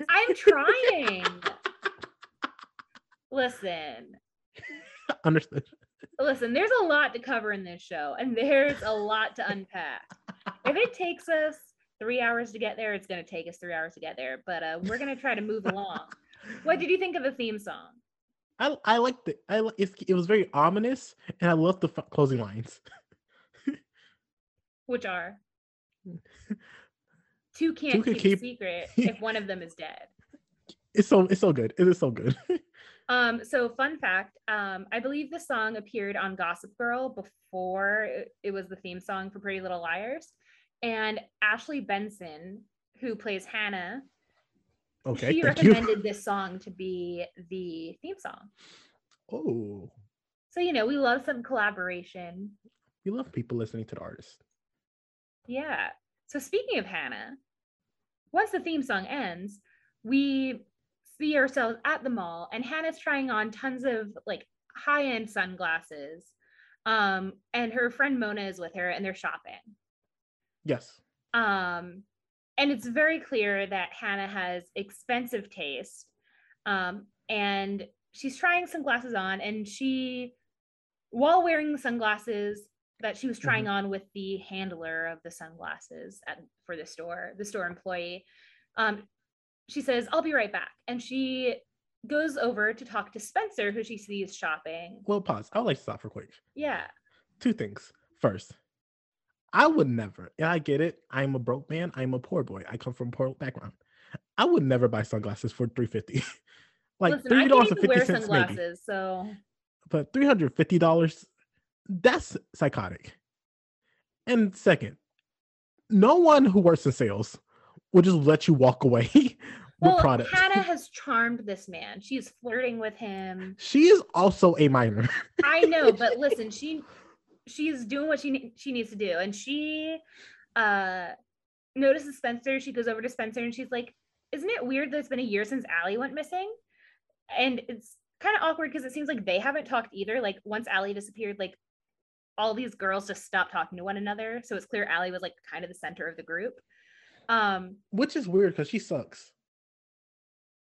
I'm trying. Listen, Understood. listen, there's a lot to cover in this show, and there's a lot to unpack. If it takes us three hours to get there, it's going to take us three hours to get there, but uh, we're going to try to move along. What did you think of the theme song? I I liked it. I it's, it was very ominous, and I love the f- closing lines. Which are two can't Two can keep, keep- a secret if one of them is dead. It's so it's so good. It is so good. Um, so fun fact, um, I believe the song appeared on Gossip Girl before it- it was the theme song for Pretty Little Liars. And Ashley Benson, who plays Hanna, Okay, she thank you. recommended this song to be the theme song. Oh, So you know, we love some collaboration. we love people listening to the artist. Yeah. So speaking of Hanna, once the theme song ends, we see ourselves at the mall and Hanna's trying on tons of like high-end sunglasses. Um, and her friend Mona is with her and they're shopping. Yes. Um, and it's very clear that Hanna has expensive taste. Um, and she's trying sunglasses on and she while wearing the sunglasses that she was trying on with the handler of the sunglasses at, for the store, the store employee. Um, she says, I'll be right back. And she goes over to talk to Spencer, who she sees shopping. Well, pause. I would like to stop for quick. Yeah. Two things. First, I would never, and I get it. I'm a broke man. I'm a poor boy. I come from a poor background. I would never buy sunglasses for 350 Like Listen, three dollars and fifty cents maybe. sunglasses, so But three hundred fifty dollars, that's psychotic. And second, no one who works in sales will just let you walk away with well, product. Hanna has charmed this man. She's flirting with him. she is also a minor. I know, but listen, she she's doing what she she needs to do, and she uh notices Spencer. She goes over to Spencer and she's like, "Isn't it weird that it's been a year since Allie went missing?" And it's kind of awkward because it seems like they haven't talked either. Like once Allie disappeared, like all these girls just stopped talking to one another. So it's clear Allie was like kind of the center of the group. Um, Which is weird because she sucks.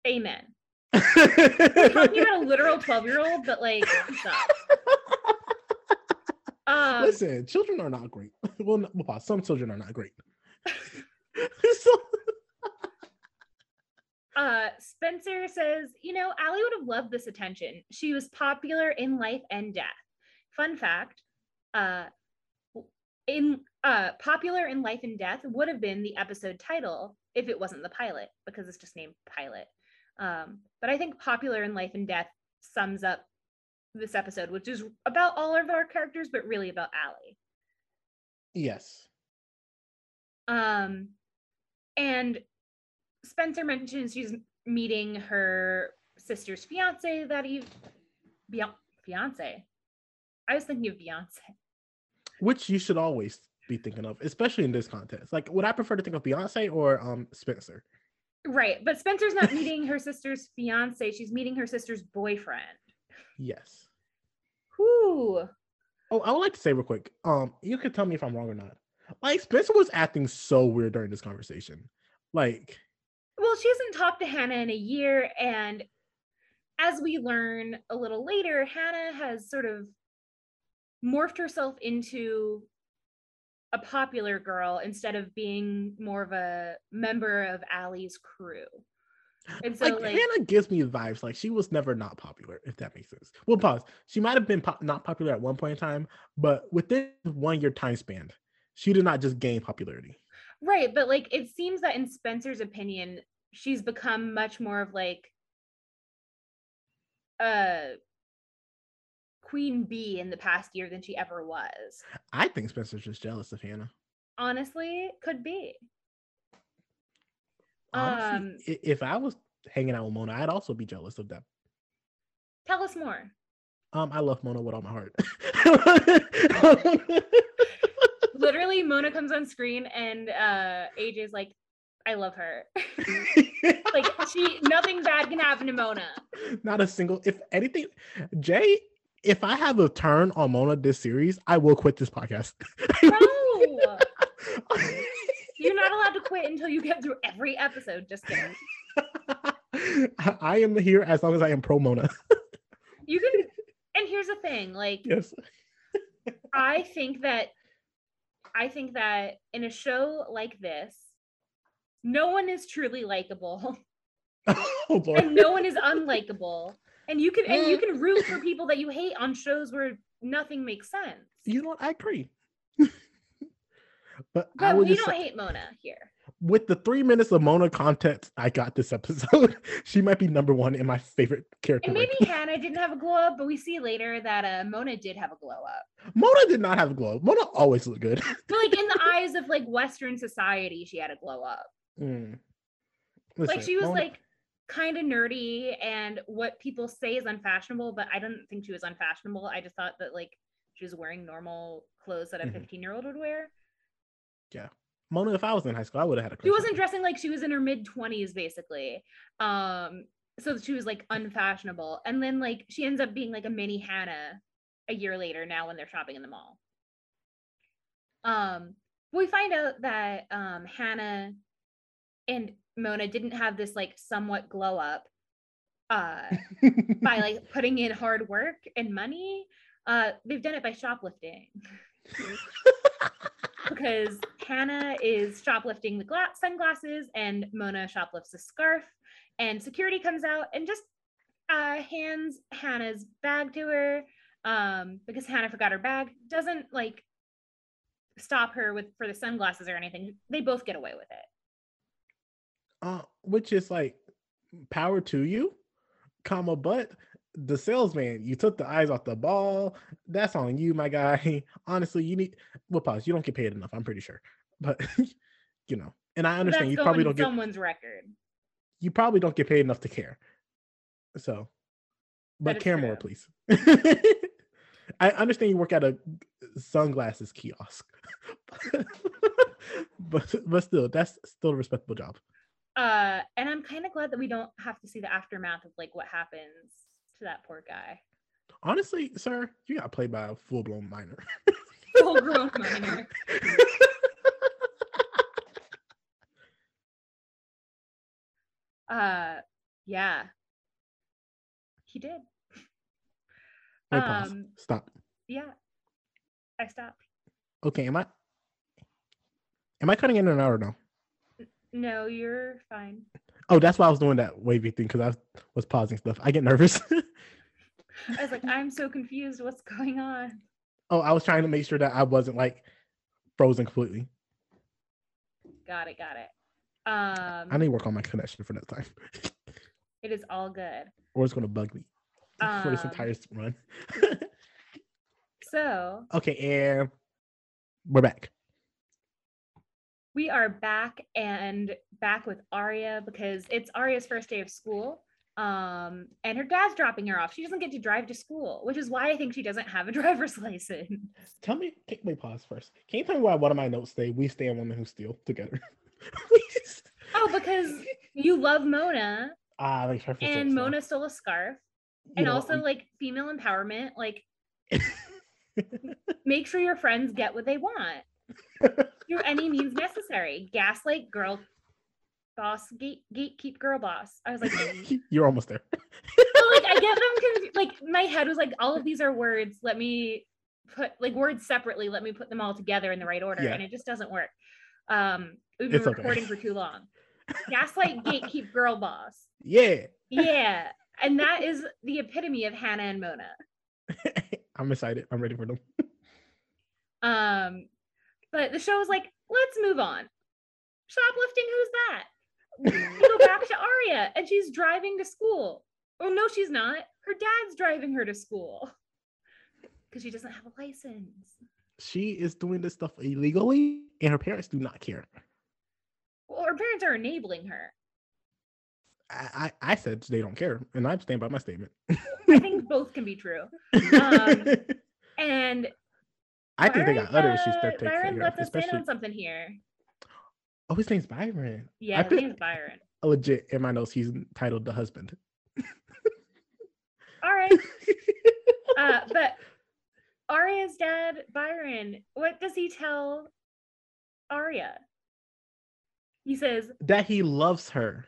amen. We're talking about a literal 12 year old, but like. Um, Listen, children are not great. Well, no, well, some children are not great. So- uh, Spencer says, you know, Allie would have loved this attention. She was popular in life and death. Fun fact, uh, in uh, popular in life and death would have been the episode title if it wasn't the pilot because it's just named pilot. Um, but I think popular in life and death sums up this episode, which is about all of our characters, but really about Allie. yes. Um, and Spencer mentions she's meeting her sister's fiance that he, Beyonce. Fiance. I was thinking of Beyonce. Which you should always be thinking of, especially in this context. Like, would I prefer to think of Beyonce or um Spencer? Right, but Spencer's not meeting her sister's fiance. She's meeting her sister's boyfriend. Yes. Whoo. Oh, I would like to say real quick. Um, you can tell me if I'm wrong or not. Like Spencer was acting so weird during this conversation. Like, Well, she hasn't talked to Hanna in a year, and as we learn a little later, Hanna has sort of morphed herself into a popular girl instead of being more of a member of Allie's crew. And so, like, like, Hanna gives me vibes like she was never not popular, if that makes sense. Well, pause. She might have been pop- not popular at one point in time, but within one year time span, she did not just gain popularity. right, but like, it seems that in Spencer's opinion, she's become much more of like a queen bee in the past year than she ever was. I think Spencer's just jealous of Hanna. honestly could be Honestly, Um, if I was hanging out with Mona, I'd also be jealous of that. tell us more Um, I love Mona with all my heart. literally mona comes on screen and uh aj's like i love her like she nothing bad can happen to mona Not a single. If anything, Jay, if I have a turn on Mona this series, I will quit this podcast. no you're not allowed to quit until you get through every episode just kidding I am here as long as I am pro Mona. you can and here's the thing like yes. i think that i think that in a show like this no one is truly likable Oh and no one is unlikable. And you can and you Mm. can root for people that you hate on shows where nothing makes sense. You know what? I agree. But But we don't say, hate Mona here. with the three minutes of Mona content I got this episode, she might be number one in my favorite character. And maybe ranking. Hanna didn't have a glow up, but we see later that uh, Mona did have a glow up. Mona did not have a glow. Up. Mona always looked good. But like in the eyes of like Western society, she had a glow up. Mm. like she was Mona- like kind of nerdy and what people say is unfashionable, but I didn't think she was unfashionable. I just thought that like she was wearing normal clothes that a Mhm. 15 year old would wear. Mona. If I was in high school, I would have had a. she wasn't dressing like she was in her mid 20s basically um so she was like unfashionable and then like she ends up being like a mini hanna a year later now when they're shopping in the mall um we find out that um hanna and mona didn't have this like somewhat glow up uh by like putting in hard work and money Uh, they've done it by shoplifting. Because Hanna is shoplifting the gla- sunglasses and Mona shoplifts a scarf. And security comes out and just uh, hands Hanna's bag to her um, because Hanna forgot her bag. Doesn't like stop her with for the sunglasses or anything. They both get away with it. Uh, which is like power to you, comma, but the salesman, you took the eyes off the ball. That's on you, my guy. Honestly, you need well pause. You don't get paid enough, I'm pretty sure. But you know, and I understand you probably don't get someone's record. you probably don't get paid enough to care. So but care more, please. I understand you work at a sunglasses kiosk. but but still, that's still a respectable job. Uh, and I'm kind of glad that we don't have to see the aftermath of like what happens to that poor guy. Honestly, sir, you got played by a full blown minor. Full grown minor. Uh, yeah, he did. Um, Stop. Yeah, I stopped. Okay, am I am I cutting in and out or no? No, you're fine. Oh, that's why I was doing that wavy thing because I was, pausing stuff. I get nervous. I was like, I'm so confused. What's going on? oh, I was trying to make sure that I wasn't like frozen completely. Got it. Got it. Um, I need to work on my connection for next time, it is all good. or it's gonna bug me for this Um, entire run. So okay, and we're back. We are back and back with Aria because it's Aria's first day of school. Um, and her dad's dropping her off. She doesn't get to drive to school, which is why I think she doesn't have a driver's license. Tell me, take me pause first. Can you tell me why one of my notes say we stand women who steal together? Oh, because you love Mona Ah, makes perfect and. Mona stole a scarf. You And know, also I'm- like female empowerment, like make sure your friends get what they want through any means necessary. Gaslight girl boss, gate gatekeep girl boss. I was like, you're almost there. but, like I get them conf- like my head was like all of these are words. Let me put like words separately. Let me put them all together in the right order, Yeah. and it just doesn't work. Um, we've been It's okay. recording for too long. Gaslight gatekeep girl boss. Yeah, Yeah, and that is the epitome of Hanna and Mona. I'm excited. I'm ready for them. Um, but the show was like, let's move on. Shoplifting, who's that? We go back to Aria, and she's driving to school. Oh no, she's not. Her dad's driving her to school because she doesn't have a license. She is doing this stuff illegally, and her parents do not care. Well, her parents are enabling her. I, I, I said they don't care, and I'm staying by my statement. I think both can be true. Um, And I think they got other issues Byron lets us in especially. on something here. Oh, his name's Byron. Yeah, I his name's Byron. legit in my notes. He's titled the husband. All right. Uh, but Aria's dad, Byron, what does he tell Aria? He says that he loves her.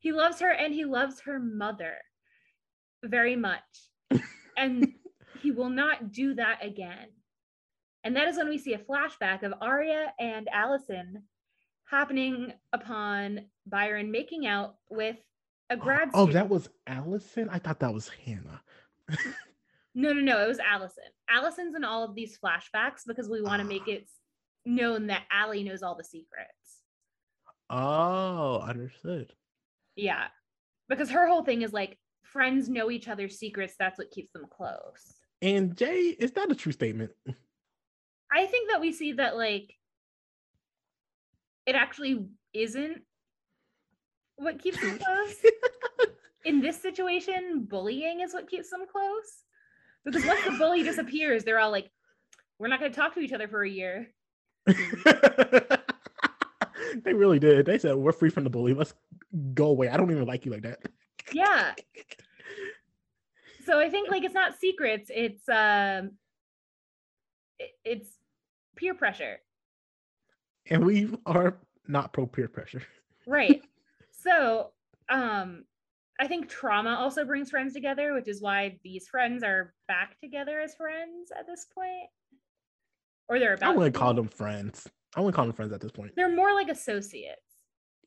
he loves her and he loves her mother very much. and he will not do that again. And that is when we see a flashback of Aria and Alison happening upon Byron making out with a grad Oh, student. that was Alison. I thought that was Hanna. No, no, no. It was Alison. Alison's in all of these flashbacks because we want to make ah. it known that Allie knows all the secrets. Oh, understood. Yeah. Because her whole thing is like friends know each other's secrets. That's what keeps them close. And Jay, is that a true statement? I think that we see that like it actually isn't what keeps them close. In this situation, bullying is what keeps them close. Because once the bully disappears, they're all like, we're not going to talk to each other for a year. they really did. They said we're free from the bully. Let's go away. I don't even like you like that. Yeah. so I think like it's not secrets, it's um it's peer pressure. And we are not pro peer pressure. Right. so um I think trauma also brings friends together, which is why these friends are back together as friends at this point. Or they're about I wouldn't call them friends. I wouldn't call them friends at this point. They're more like associates.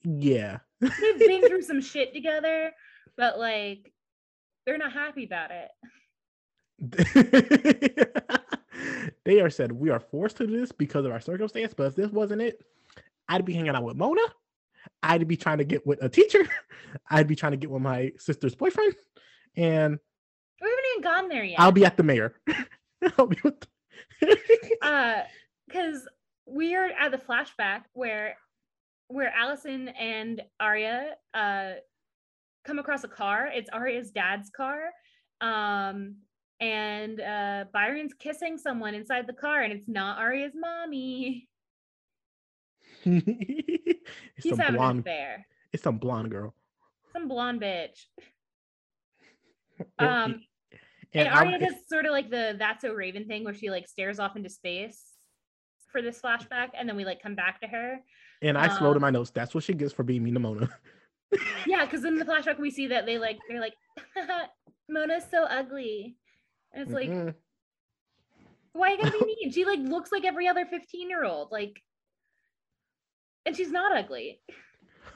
Yeah. They've been through some shit together, but like they're not happy about it. they are said we are forced to do this because of our circumstance, but if this wasn't it, I'd be hanging out with Mona. I'd be trying to get with a teacher. I'd be trying to get with my sister's boyfriend, and We haven't even gone there yet. I'll be at the mayor. I'll be with uh because we are at the flashback where where Alison and Aria uh come across a car. It's Aria's dad's car. Um and uh Byron's kissing someone inside the car and it's not Aria's mommy. He's some having an blonde. affair. It's some blonde girl. Some blonde bitch. And- Um and and I'm- Aria does sort of like the that's a Raven thing where she like stares off into space for this flashback and then we like come back to her. and I wrote in um, my notes. That's what she gets for being mean to Mona. Yeah, because in the flashback we see that they like they're like Mona's so ugly. And it's like, Mm-mm. why are you gonna be mean? She like looks like every other 15 year old. Like and she's not ugly.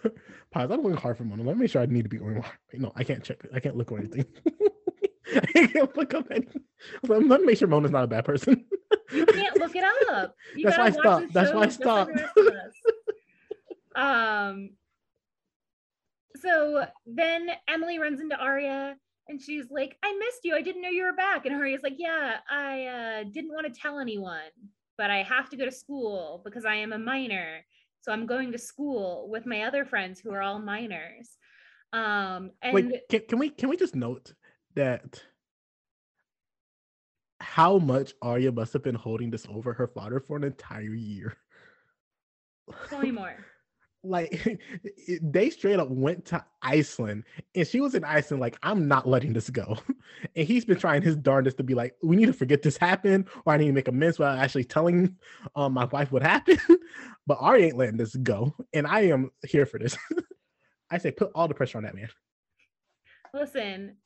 Pause. I'm going hard for Mona. Let me make sure I need to be going hard. No, I can't check. I can't look or anything. I can't look up anything. Let let me make sure Mona's not a bad person. You can't look it up. You That's why I stopped. That's why I like stopped. rest of us. um so then Emily runs into Aria and she's like, I missed you. I didn't know you were back. And Aria's like, Yeah, I uh, didn't want to tell anyone, but I have to go to school because I am a minor. So I'm going to school with my other friends who are all minors. Um, and Wait, can, can we can we just note that how much Aria must have been holding this over her father for an entire year? tell me more. Like they straight up went to Iceland and she was in Iceland like I'm not letting this go. And he's been trying his darndest to be like we need to forget this happened or I need to make amends without actually telling um, my wife what happened. but Aria ain't letting this go and I am here for this. I say put all the pressure on that man. Listen,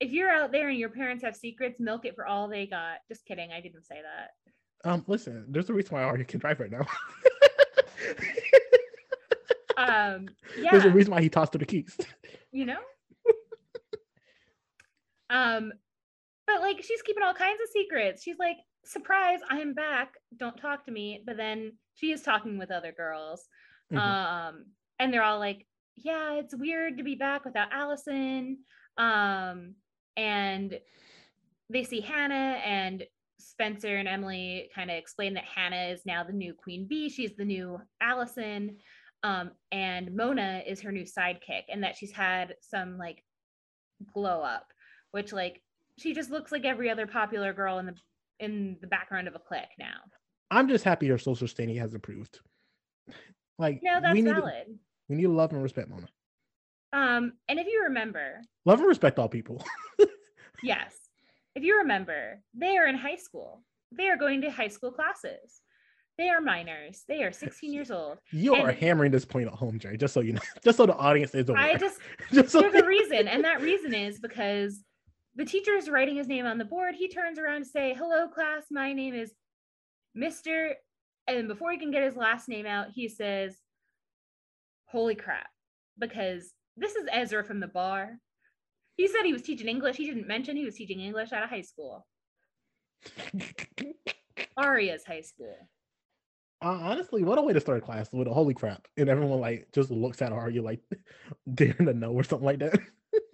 if you're out there and your parents have secrets, milk it for all they got. Just kidding. I didn't say that. Um listen, there's a reason why Aria can drive right now. Um, There's a reason why he tossed her the keys. you know. um, but like she's keeping all kinds of secrets. She's like, surprise, I'm back. Don't talk to me. But then she is talking with other girls. Mhm. Um, and they're all like, yeah, it's weird to be back without Alison. Um, and they see Hanna and Spencer and Emily kind of explain that Hanna is now the new Queen Bee. She's the new Alison. Um, and Mona is her new sidekick, and that she's had some like glow up, which like she just looks like every other popular girl in the in the background of a clique now. I'm just happy her social standing has improved. Like No, that's we need to, valid. we need to love and respect Mona. Um, and if you remember, Love and respect all people. Yes. If you remember, they are in high school. They are going to high school classes. They are minors. They are 16 years old. You are hammering this point at home, Jay. Just so you know, just so the audience is aware. I just, just so there's a reason. And that reason is because the teacher is writing his name on the board. He turns around to say, Hello, class. My name is Mr. And before he can get his last name out, he says, Holy crap. Because this is Ezra from the bar. He said he was teaching English. He didn't mention he was teaching English at a high school. Aria's high school. Uh, honestly, what a way to start a class with a holy crap, and everyone like just looks at her, you like daring to know or something like that.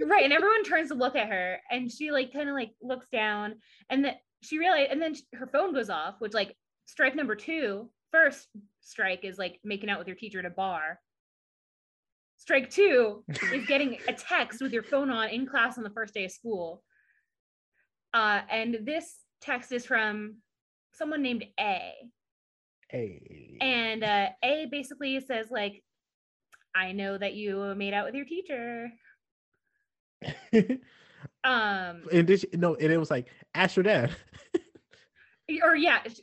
right and everyone turns to look at her and she like kind of like looks down and then she realized and then sh- her phone goes off which like strike number two first strike is like making out with your teacher at a bar. Strike two is getting a text with your phone on in class on the first day of school. Uh and this text is from someone named a Hey, and uh a basically says like i know that you made out with your teacher um and this no, and it was like ask your dad. or yeah it's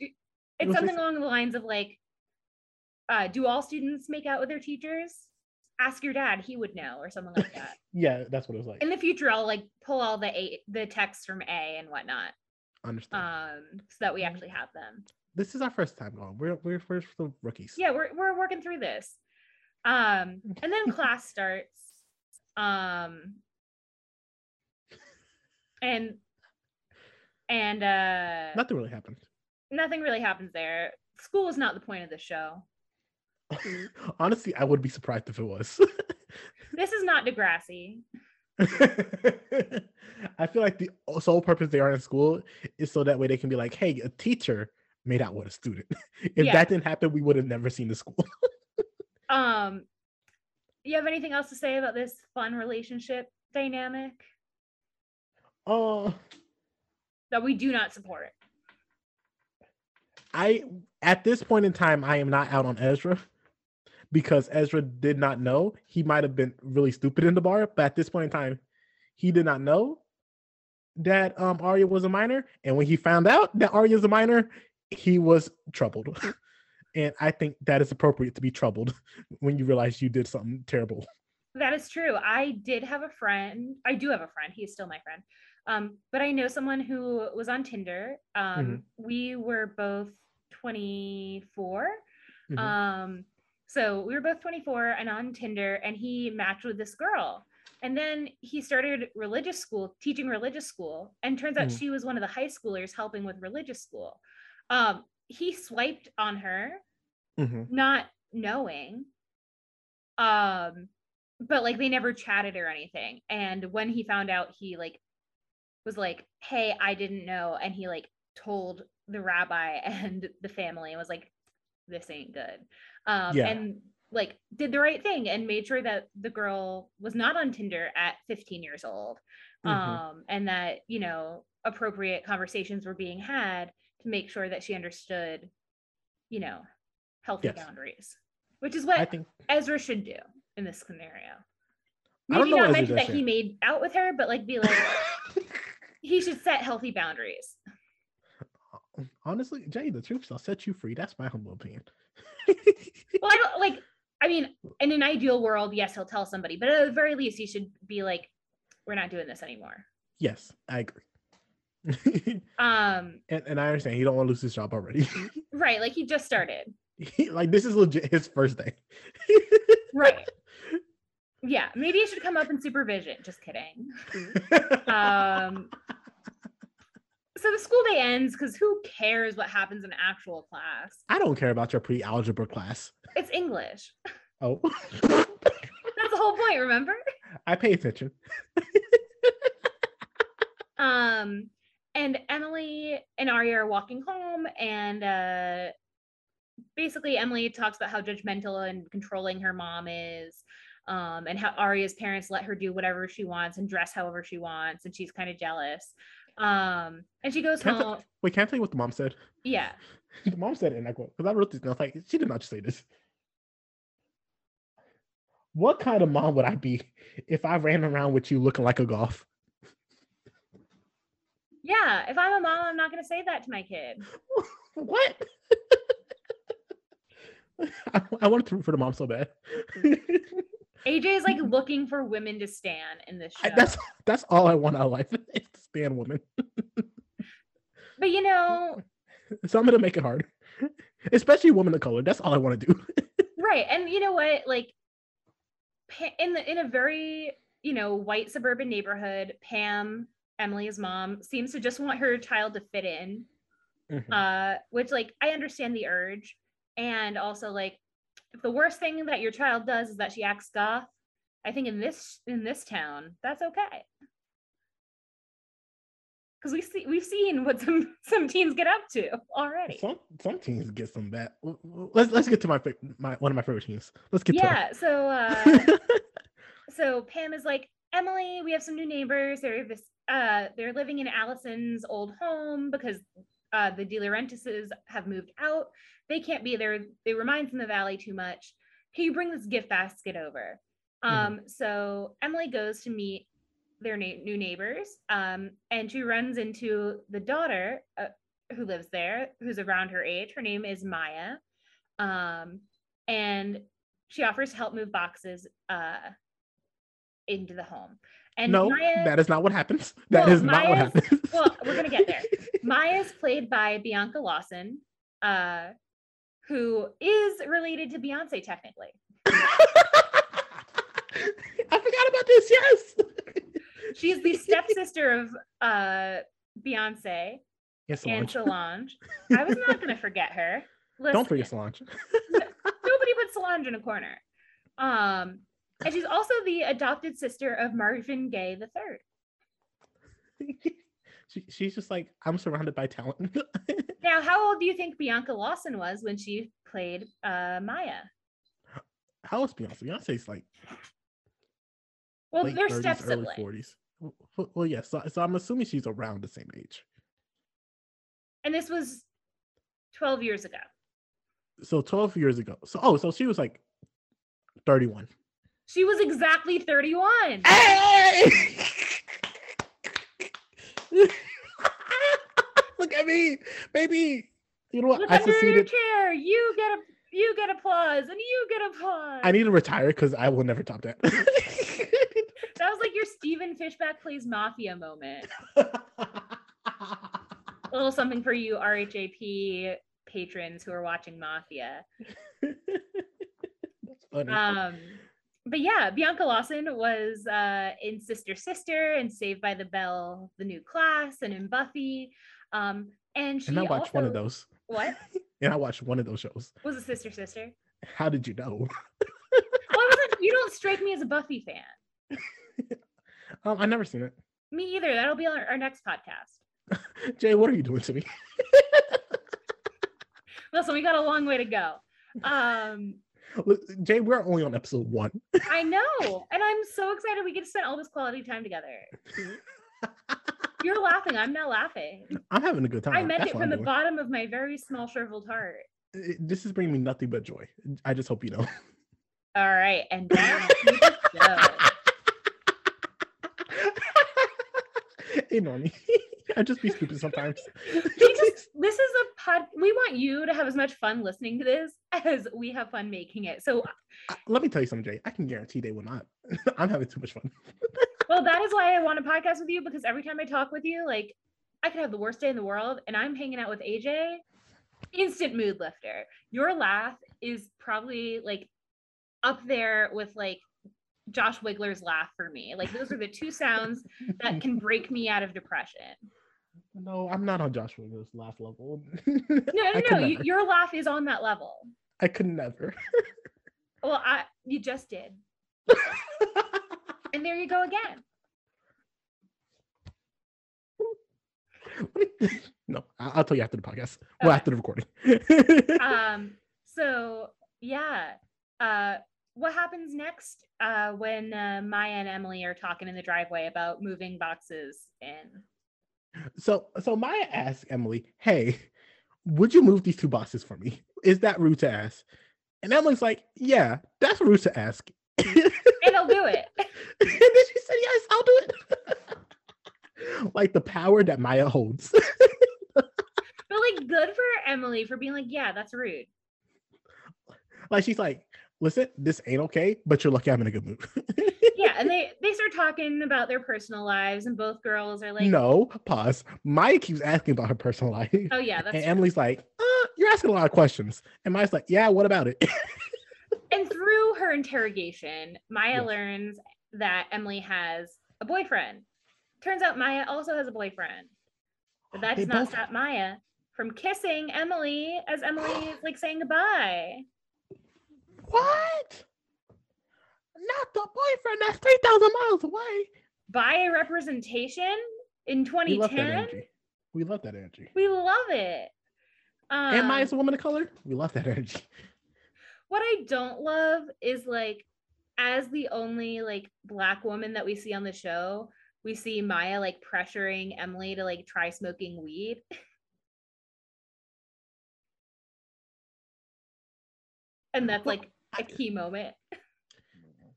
something just- along the lines of like uh do all students make out with their teachers ask your dad, he would know, or something like that. Yeah, that's what it was like. In the future, I'll like pull all the a the texts from A and whatnot, Understand. um, so that we actually have them. This is our first time going. We're we're first the rookies. Yeah, we're we're working through this. Um, and then class starts. Um, and and uh, Nothing really happened. nothing really happens there. School is not the point of the show. Honestly, I would be surprised if it was. This is not Degrassi. I feel like the sole purpose they are in school is so that way they can be like, hey, a teacher made out with a student. if Yeah. that didn't happen, we would have never seen the school. Um, you have anything else to say about this fun relationship dynamic Oh, that we do not support? I at this point in time, I am not out on Ezra because Ezra did not know. He might have been really stupid in the bar, but at this point in time, he did not know that um Aria was a minor. And when he found out that Aria is a minor, he was troubled. and I think that is appropriate to be troubled when you realize you did something terrible. That is true. I did have a friend. I do have a friend. He's still my friend. Um, but I know someone who was on Tinder. Um, we were both 24. Mhm. Um, so we were both 24 and on Tinder, and he matched with this girl. And then he started religious school, teaching religious school, and turns out Mm. she was one of the high schoolers helping with religious school. Um, he swiped on her, Mhm. not knowing. Um, but like they never chatted or anything. And when he found out, he like was like, "Hey, I didn't know," and he like told the rabbi and the family and was like, "This ain't good." Um, Yeah. and like did the right thing and made sure that the girl was not on Tinder at 15 years old. Mhm. Um, and that you know appropriate conversations were being had to make sure that she understood, you know, healthy Yes. boundaries, which is what I think Ezra should do in this scenario. Maybe not mention that he made out with her, but like be like he should set healthy boundaries. honestly, Jay, the truth shall set you free. That's my humble opinion. Well, I don't like. I mean, in an ideal world, yes, he'll tell somebody, but at the very least, he should be like, "We're not doing this anymore." yes, I agree. Um, and, and I understand he don't want to lose his job already. right? Like he just started, He- like this is legit his first day. right? Yeah, maybe it should come up in supervision. Just kidding. Um, so the school day ends because who cares what happens in actual class? I don't care about your pre-algebra class. It's English. Oh, That's the whole point. Remember? I pay attention. Um, and Emily and Aria are walking home, and uh, basically Emily talks about how judgmental and controlling her mom is, um, and how Aria's parents let her do whatever she wants and dress however she wants, and she's kind of jealous. Um, and she goes Can I home. Wait, can I tell you what the mom said? Yeah, The mom said it, and I quote, because I wrote this And I was Like, she did not just say this. What kind of mom would I be if I ran around with you looking like a golf? Yeah. If I'm a mom, I'm not going to say that to my kid. what? I, I wanted to root for the mom so bad. AJ is like looking for women to stand in this show. I- that's that's all I want out of life is to stand women. but you know, So I'm gonna make it hard, especially women of color. That's all I want to do. right and you know what like in the in a very you know white suburban neighborhood pam emily's mom seems to just want her child to fit in Mhm. uh which like i understand the urge and also like if the worst thing that your child does is that she acts goth i think in this in this town that's okay because we see we've seen what some some teens get up to already Some some teams get some bad. Let's let's get to my my one of my favorite teams. Let's get yeah so uh so Pam is like, Emily, we have some new neighbors. They're this uh they're living in Alison's old home because uh the DiLaurentises have moved out. They can't be there. They remind from the valley too much. Can you bring this gift basket over? Mhm. Um, so Emily goes to meet their na- new neighbors, um, and she runs into the daughter uh, who lives there, who's around her age. Her name is Maya, um, and she offers to help move boxes uh, into the home. And no, Maya, that is not what happens. That Well, is not what happens. well, we're gonna get there. Maya's played by Bianca Lawson, uh, who is related to Beyonce technically. I forgot about this. Yes. She's the stepsister of uh, Beyonce Yes, and Solange. Solange. I was not gonna forget her. Don't forget Solange. nobody put Solange in a corner. Um, and she's also the adopted sister of Marvin Gaye the third. she, she's just like I'm surrounded by talent. Now, how old do you think Bianca Lawson was when she played uh, Maya? How is Beyonce? Beyonce's like Well, late they're 30s, step early siblings. 40s. Well, well, yes. so, so I'm assuming she's around the same age. And this was 12 years ago. So 12 years ago. So oh, so she was like 31. She was exactly 31. Hey! Look at me, baby. You know what? Look I under your chair. You get a you get applause and you get applause. I need to retire because I will never top that. that was like your Stephen Fishbach plays Mafia moment. A little something for you RHAP patrons who are watching Mafia. That's funny. Um, but yeah, Bianca Lawson was uh, in Sister Sister and Saved by the Bell, the new class, and in Buffy. Um, and she and I watched one of those. What And I watched one of those shows. was it Sister Sister? How did you know? Well, wasn't, you don't strike me as a Buffy fan. Um, I never seen it. Me either. That'll be our, our next podcast. Jay, what are you doing to me? Listen, we got a long way to go. Um, Jay, we're only on episode one. I know, and I'm so excited we get to spend all this quality time together. You're laughing. I'm not laughing. I'm having a good time. I meant That's it from the bottom of my very small shriveled heart. It- This is bringing me nothing but joy. I just hope you know. All right, and down to the show. Ignore me. I just be stupid sometimes. This is a pod. We want you to have as much fun listening to this as we have fun making it. So, uh, Let me tell you something, Jay. I can guarantee they will not. I'm having too much fun. well, that is why I want to podcast with you because every time I talk with you, like I could have the worst day in the world, and I'm hanging out with AJ. Instant mood lifter. Your laugh is probably like up there with like Josh Wigler's laugh for me. Like those are the two sounds that can break me out of depression. No, I'm not on Joshua Willis' laugh level. No, no, no. You, your laugh is on that level. I could never. Well, I you just did. And there you go again. no, I'll tell you after the podcast. Well, after the recording. Um, so yeah. Uh what happens next uh when uh, Maya and Emily are talking in the driveway about moving boxes in? So, so Maya asked Emily, "Hey, would you move these two boxes for me? Is that rude to ask?" And Emily's like, "Yeah, that's rude to ask." and And I'll do it. And then she said, "Yes, I'll do it." like the power that Maya holds. But like good for Emily for being like, yeah, that's rude. like she's like, "Listen, this ain't okay, but you're lucky I'm in a good mood." Yeah, and they they start talking about their personal lives, and both girls are like, no, pause. Maya keeps asking about her personal life. oh yeah, that's and true. Emily's like, uh, you're asking a lot of questions. And Maya's like, yeah, what about it? and through her interrogation, Maya Yes. learns that Emily has a boyfriend. Turns out Maya also has a boyfriend. But that They does not both- stop Maya from kissing Emily as Emily is like saying goodbye. What? Not the boyfriend that's 3,000 miles away. By a representation in We love that 2010. energy. We love that energy. We love it. Um, and Maya's a woman of color. We love that energy. what I don't love is like as the only like black woman that we see on the show, we see Maya like pressuring Emily to like try smoking weed. and that's like a key moment. Mm-hmm.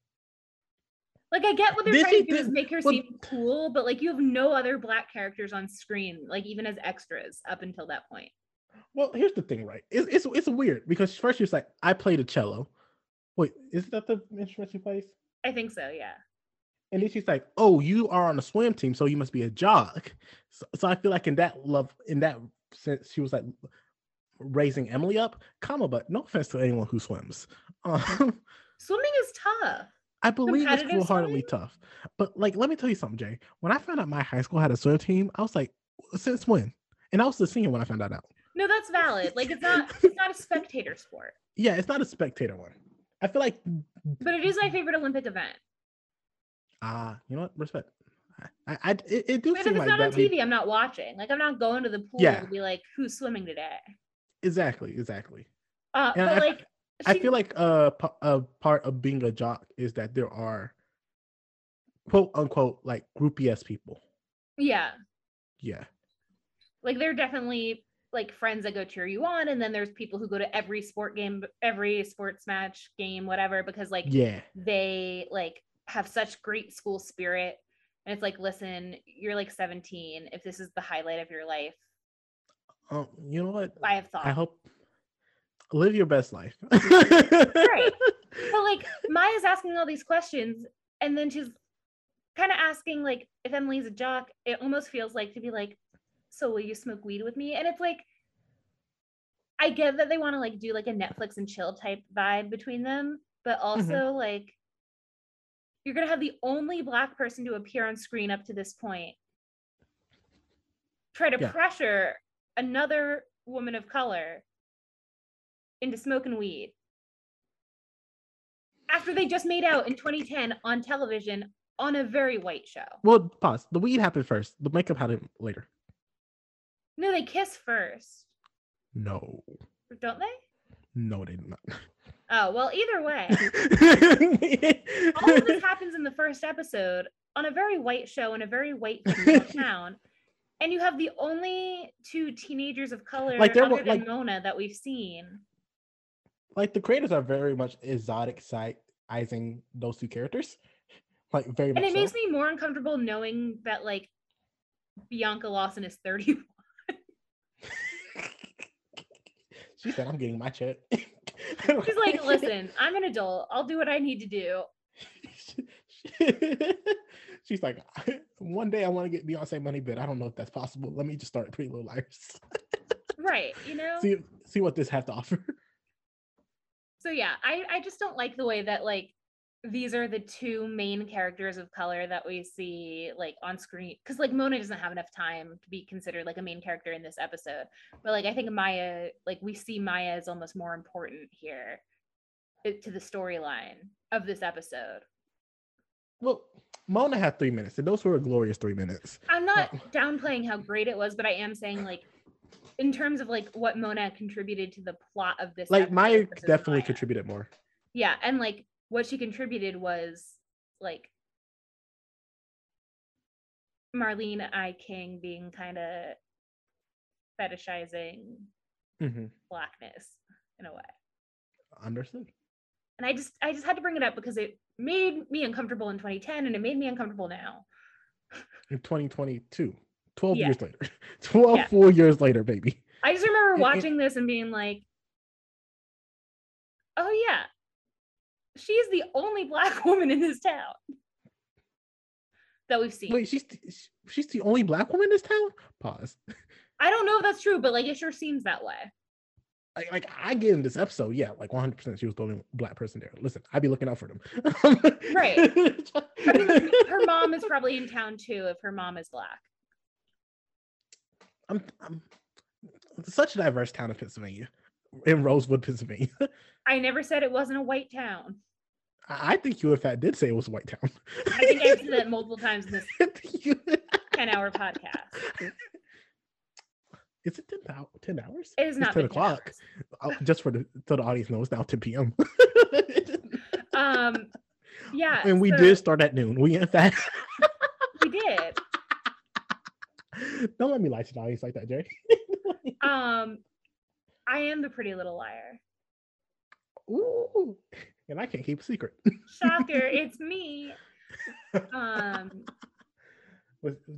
Like I get what they're This trying is to do is make her well- seem cool, but like you have no other black characters on screen, like even as extras up until that point. Well, here's the thing, right? It's, it's, it's weird because first she's like, I played a cello. Wait, is that the instrument she plays? I think so. Yeah. And then she's like, "Oh, you are on a swim team, so you must be a jock." So, so I feel like in that love, in that sense, she was like raising Emily up, comma. But no offense to anyone who swims. Um, Swimming is tough. I believe it's wholeheartedly swimming? tough. But like, let me tell you something, Jay. When I found out my high school had a swim team, I was like, "Since when?" And I was the senior when I found that out. No, that's valid. Like it's not it's not a spectator sport, Yeah, it's not a spectator one. I feel like, but it is my favorite Olympic event. ah, you know what? Respect. I, I, it, it do But if it's like not on TV, I'm not watching. Like I'm not going to the pool Yeah. to be like, who's swimming today? Exactly, exactly. Uh, And but I- like, I feel like uh, p- a part of being a jock is that there are quote unquote like groupie people. yeah, Yeah, like they're definitely like friends that go cheer you on, and then there's people who go to every sport game, every sports match, game, whatever, because like yeah, they like have such great school spirit. And it's like, listen, you're like 17. If this is the highlight of your life, um, you know what? I have thought. I hope live your best life. Right. but like Maya's asking all these questions, and then she's kind of asking like if Emily's a jock. It almost feels like to be like, so will you smoke weed with me? And it's like, I get that they want to like do like a Netflix and chill type vibe between them, but also like you're gonna have the only black person to appear on screen up to this point. Try to Yeah. pressure another woman of color into smoking weed after they just made out in 2010 on television on a very white show. Well, pause. The weed happened first. The makeup happened later. No, they kiss first, No, don't they? no, they did not. Oh, well, either way, all of this happens in the first episode on a very white show in a very white town. And you have the only two teenagers of color Like, other were- than like- Mona that we've seen. like the creators are very much exoticizing those two characters. Like very much. And it makes so. me more uncomfortable knowing that like Bianca Lawson is 31. she said, "I'm getting my check." She's like, listen, I'm an adult. I'll do what I need to do. She's like, one day I want to get Beyonce money, but I don't know if that's possible. Let me just start Pretty Little Liars. Right. You know? see, see what this has to offer. so yeah, I, I just don't like the way that like these are the two main characters of color that we see like on screen because like Mona doesn't have enough time to be considered like a main character in this episode. But like I think Maya, like we see Maya as almost more important here uh, to the storyline of this episode. Well, Mona had three minutes, and those were a glorious three minutes. I'm not downplaying how great it was, but I am saying like in terms of like what Mona contributed to the plot of this Like Maya definitely Maya. contributed more. Yeah, and like what she contributed was like Marlene I King being kind of fetishizing hmm blackness in a way. Understood. And I just I just had to bring it up because it made me uncomfortable in 2010 and it made me uncomfortable now. In 2022, 12 Yeah. years later, 12 Yeah. full years later, baby. I just remember It- it- watching this and being like, "Oh yeah, she's the only black woman in this town that we've seen." Wait, she's she's the only black woman in this town. Pause. I don't know if that's true, but like it sure seems that way. Like, like I get in this episode, yeah, like 100 percent she was the only black person there. Listen, I'd be looking out for them. Right. I mean, her mom is probably in town too if her mom is black. I'm, I'm such a diverse town in Pennsylvania, in Rosewood, Pennsylvania. I never said it wasn't a white town. I I think you, in fact, did say it was a white town. I think I've said that multiple times in this 10 hour podcast. Is it 10, thou- 10 hours? It is It's not 10 10 o'clock. Oh, just for the so the audience knows now 10 p.m. Um, yeah. and we so did start at noon. We in fact We did. don't let me lie to the audience like that, Jerry. Um, I am the pretty little liar. Ooh, and I can't keep a secret. Shocker, it's me. Um,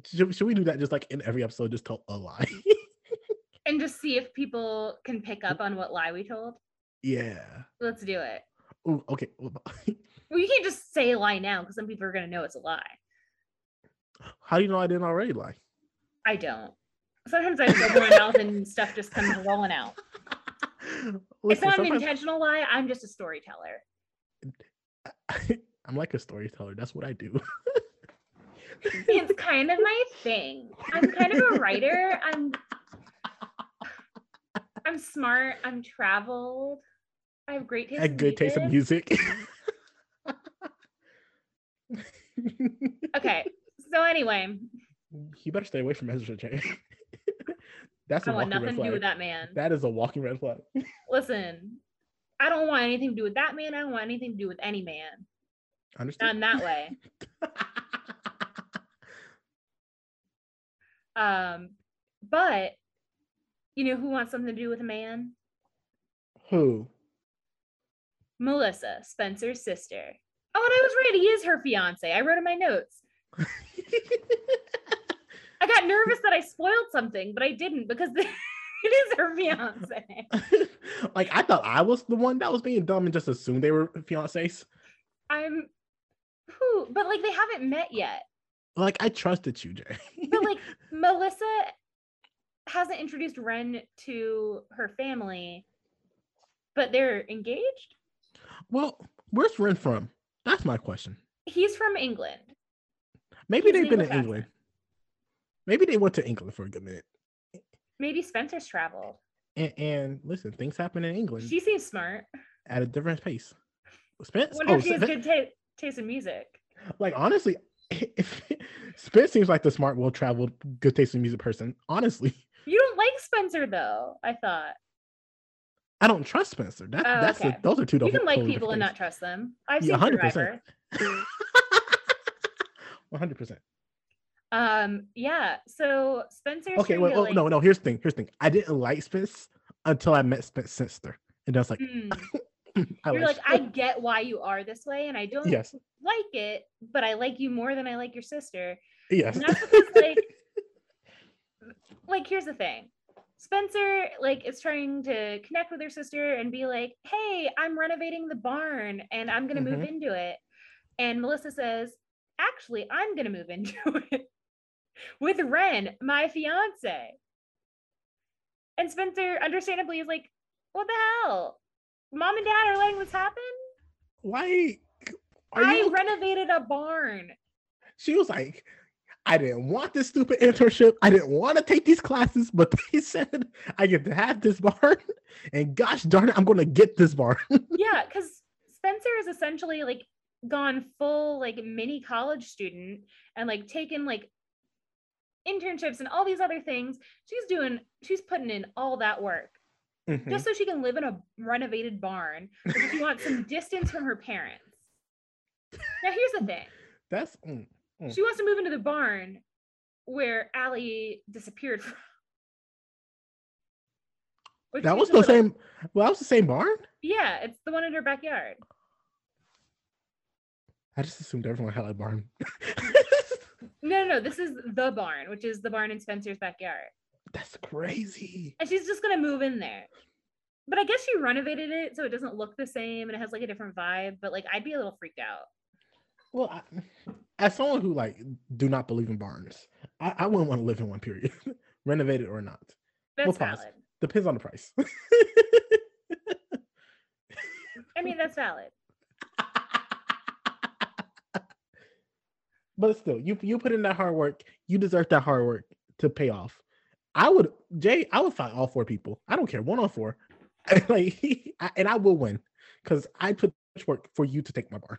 should, should we do that just like in every episode? Just tell a lie. And just see if people can pick up on what lie we told. yeah. Let's do it. Ooh, okay. well, you can't just say lie now because some people are gonna know it's a lie. How do you know I didn't already lie? I don't. Sometimes I open my mouth and stuff just comes rolling out. it's Listen, not an intentional lie. I'm just a storyteller. I'm like a storyteller. That's what I do. It's kind of my thing. I'm kind of a writer. I'm I'm smart. I'm traveled. I have great taste. A in good taste in music. Okay. So anyway, you better stay away from Ezra J. That's a I want walking red nothing to do with that man. That is a walking red flag. Listen, I don't want anything to do with that man. I don't want anything to do with any man. Not Understand? in that way. Um, but you know who wants something to do with a man? Who? Melissa, Spencer's sister. Oh, and I was right. He is her fiance. I wrote in my notes. I got nervous that I spoiled something, but I didn't because it is her fiance. like I thought I was the one that was being dumb and just assumed they were fiancés. I'm who, but like they haven't met yet. Like I trusted you, Jay. But like Melissa hasn't introduced Wren to her family, but they're engaged. well, where's Wren from? That's my question. He's from England. Maybe He's they've been in England. Maybe they went to England for a good minute. Maybe Spencer's traveled. And, and listen, things happen in England She seems smart. at a different pace. Spence, Wonder oh, if she has Spen- good ta- taste in music. like honestly, if Spence seems like the smart, well-traveled, good taste in music person. Honestly, like Spencer though. I thought I don't trust Spencer. That, Oh, that's okay. those are two. you can like people and not trust them. I've seen 100%. Survivor. One hundred percent. Um, yeah. So Spencer. Okay, well, to, like, no, no. Here's the thing. Here's the thing. I didn't like Spence until I met Spence's sister, and I was like, hmm, I you're like like, I get why you are this way, and I don't yes, like it, but I like you more than I like your sister. yes. And that's because like like here's the thing. Spencer like is trying to connect with her sister and be like, "Hey, I'm renovating the barn and I'm going to move Mm-hmm. into it." And Melissa says, "Actually, I'm going to move into it with Wren, my fiance." And Spencer understandably is like, "What the hell? Mom and dad are letting this happen? Why? Are I you? renovated a barn." she was like, I didn't want this stupid internship. I didn't want to take these classes, but they said I get to have this barn, and gosh darn it, I'm going to get this barn. yeah because spencer is essentially like gone full like mini college student and like taken like internships and all these other things she's doing she's putting in all that work Mhm. just so she can live in a renovated barn because she wants some distance from her parents now here's the thing That's mm, Mm. she wants to move into the barn where Ali disappeared from Which that was the little- same. Well, that was the same barn. yeah it's the one in her backyard I just assumed everyone had a barn. No, no, no. This is the barn, which is the barn in Spencer's backyard. That's crazy. And she's just gonna move in there. But I guess she renovated it so it doesn't look the same and it has like a different vibe. But like I'd be a little freaked out. Well, I, as someone who like do not believe in barns, I, I wouldn't want to live in one. Period, renovated or not. That's pause. valid. Depends on the price. I mean, that's valid. but still, you you put in that hard work. You deserve that hard work to pay off. I would, Jay. I would fight all four people. I don't care, one on four, like, I- and I will win because I put much work for you to take my barn.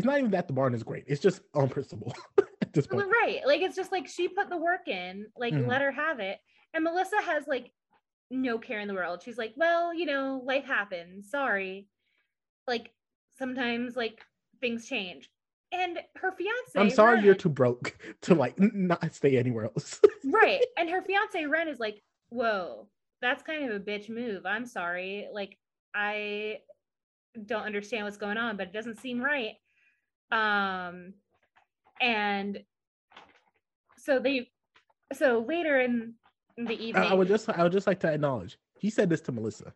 It's not even that the barn is great. It's just on principle at this point. right. Like it's just like she put the work in, like Mhm. let her have it. And Melissa has like no care in the world. She's like, well, you know, life happens. Sorry. Like sometimes like things change. And her fiance. I'm sorry you're too broke to like not stay anywhere else. right and her fiance wren is like whoa that's kind of a bitch move i'm sorry like i don't understand what's going on but it doesn't seem right um and so they so later in the evening I would just I would just like to acknowledge he said this to Melissa.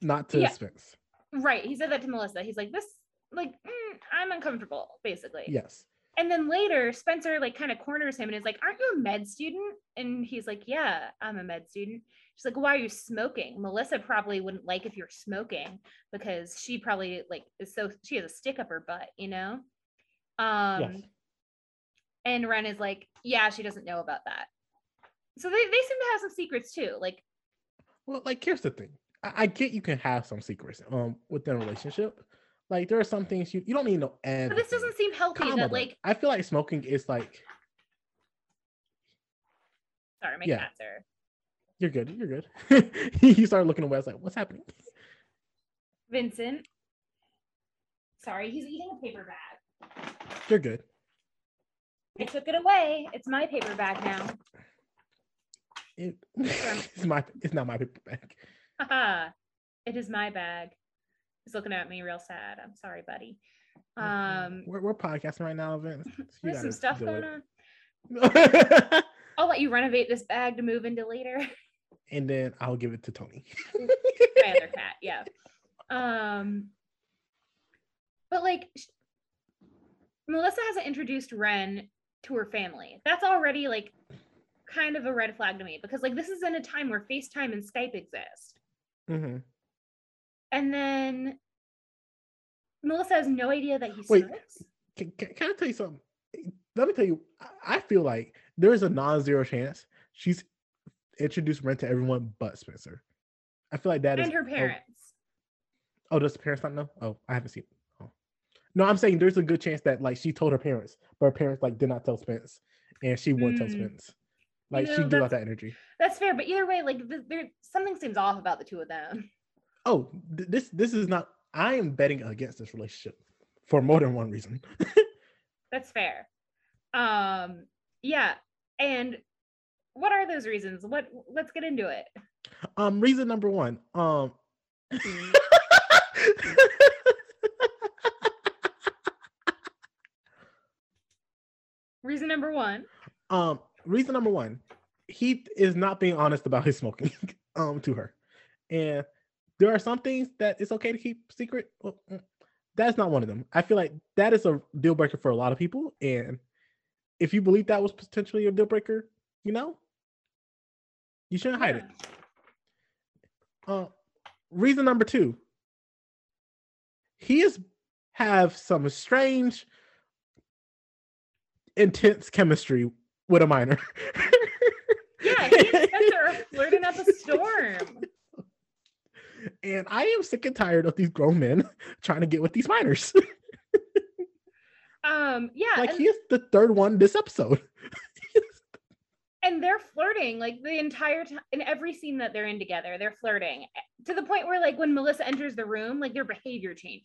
not to Yeah. Spence. Right. He said that to Melissa. He's like, this, like, mm, I'm uncomfortable, basically. Yes. And then later, Spencer like kind of corners him and is like, Aren't you a med student? And he's like, Yeah, I'm a med student. She's like, Why are you smoking? Melissa probably wouldn't like if you're smoking because she probably like is so she has a stick up her butt, you know? Um yes. and Wren is like, Yeah, she doesn't know about that. So they, they seem to have some secrets too. Like, Well, like here's the thing. I, I get you can have some secrets um within a relationship. Like there are some things you, you don't need to know but this doesn't seem healthy that like I feel like smoking is like sorry, my Yeah. cats are you're good, you're good. you started looking away. I was like, what's happening? Vincent. Sorry, he's eating a paper bag. You're good. I took it away. It's my paper bag now. It, it's my it's not my paper bag. It is my bag. He's looking at me real sad. I'm sorry, buddy. Um, we're, we're podcasting right now, Vince. There's some stuff going on. I'll let you renovate this bag to move into later. and then I'll give it to Tony. my other cat, yeah. Um, but like, Melissa hasn't introduced Wren to her family. That's already like kind of a red flag to me because like this is in a time where FaceTime and Skype exist. hmm And then Melissa has no idea that he Wait. smokes. Can, can, can I tell you something? Let me tell you, I- feel like there's a non-zero chance she's introduced rent to everyone but Spencer. I feel like that is and her oh, parents. Oh, does the parents not know? Oh, I haven't seen. Oh, no, I'm saying there's a good chance that like she told her parents, but her parents like did not tell Spence, and she wouldn't tell Mm. Spence. Like know, she that's- out that energy. That's fair, but either way, like th- there something seems off about the two of them. Oh, th- this this is not. I am betting against this relationship for more than one reason. That's fair. Um, yeah. And what are those reasons? What let's get into it. um, reason number one. Um. Reason number one. um, reason number one, he is not being honest about his smoking um to her, and there are some things that it's okay to keep secret. Well, mm, that's not one of them. I feel like that is a deal breaker for a lot of people, and if you believe that was potentially a deal breaker, you know, you shouldn't hide it. Uh, reason number two, he is have some strange, intense chemistry with a minor. Yeah, he and Spencer are flirting up a storm. And I am sick and tired of these grown men trying to get with these minors. Um, yeah, like and, he is the third one this episode. and they're flirting like the entire time in every scene that they're in together, they're flirting to the point where like when Melissa enters the room, like their behavior changes.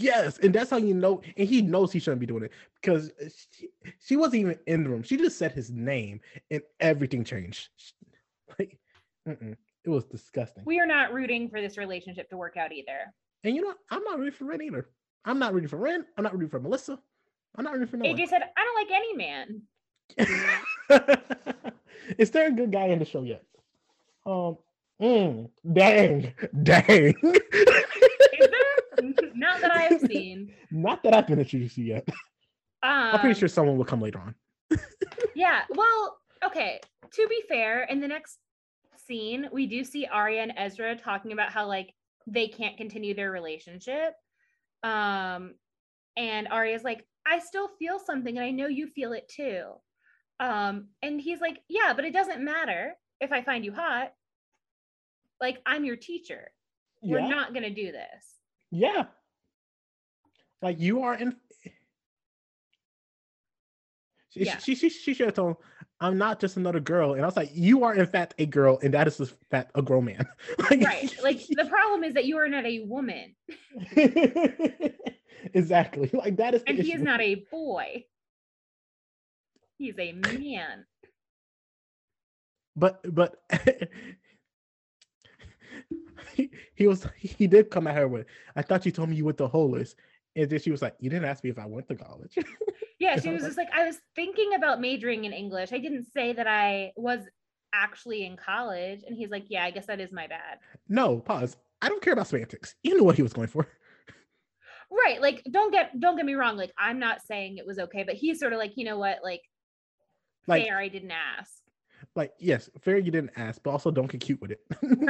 yes, and that's how you know. And he knows he shouldn't be doing it because she, she wasn't even in the room. She just said his name, and everything changed. Like, mm-mm. It was disgusting. We are not rooting for this relationship to work out either. And you know, what? I'm not rooting for Wren either. I'm not rooting for Wren. I'm not rooting for Melissa. I'm not rooting for no AJ said, I don't like any man. Is there a good guy in the show yet? Um, mm, dang, dang. Is there? Not that I have seen. Not that I've been introduced to yet. Um, I'm pretty sure someone will come later on. Yeah. Well, okay. To be fair, in the next scene, we do see Aria and Ezra talking about how like they can't continue their relationship. Um, and Aria's like, I still feel something, and I know you feel it too. Um, and he's like, Yeah, but it doesn't matter if I find you hot. Like, I'm your teacher. We're not gonna do this. yeah. Like you are in. She, Yeah. she, she, she should have told I'm not just another girl. And I was like, you are in fact a girl, and that is in fact a grown man. like, Right. Like the problem is that you are not a woman, exactly. Like that is the and he is not a boy. He's a man. but but he, he was he did come at her with i thought you told me you went to Hollis. and then she was like you didn't ask me if i went to college Yeah, she was just like, I was thinking about majoring in English. I didn't say that I was actually in college. And he's like, Yeah, I guess that is my bad. no pause I don't care about semantics. You knew what he was going for. right like don't get don't get me wrong like i'm not saying it was okay but he's sort of like you know what like, Like fair i didn't ask like yes, fair you didn't ask, but also don't get cute with it.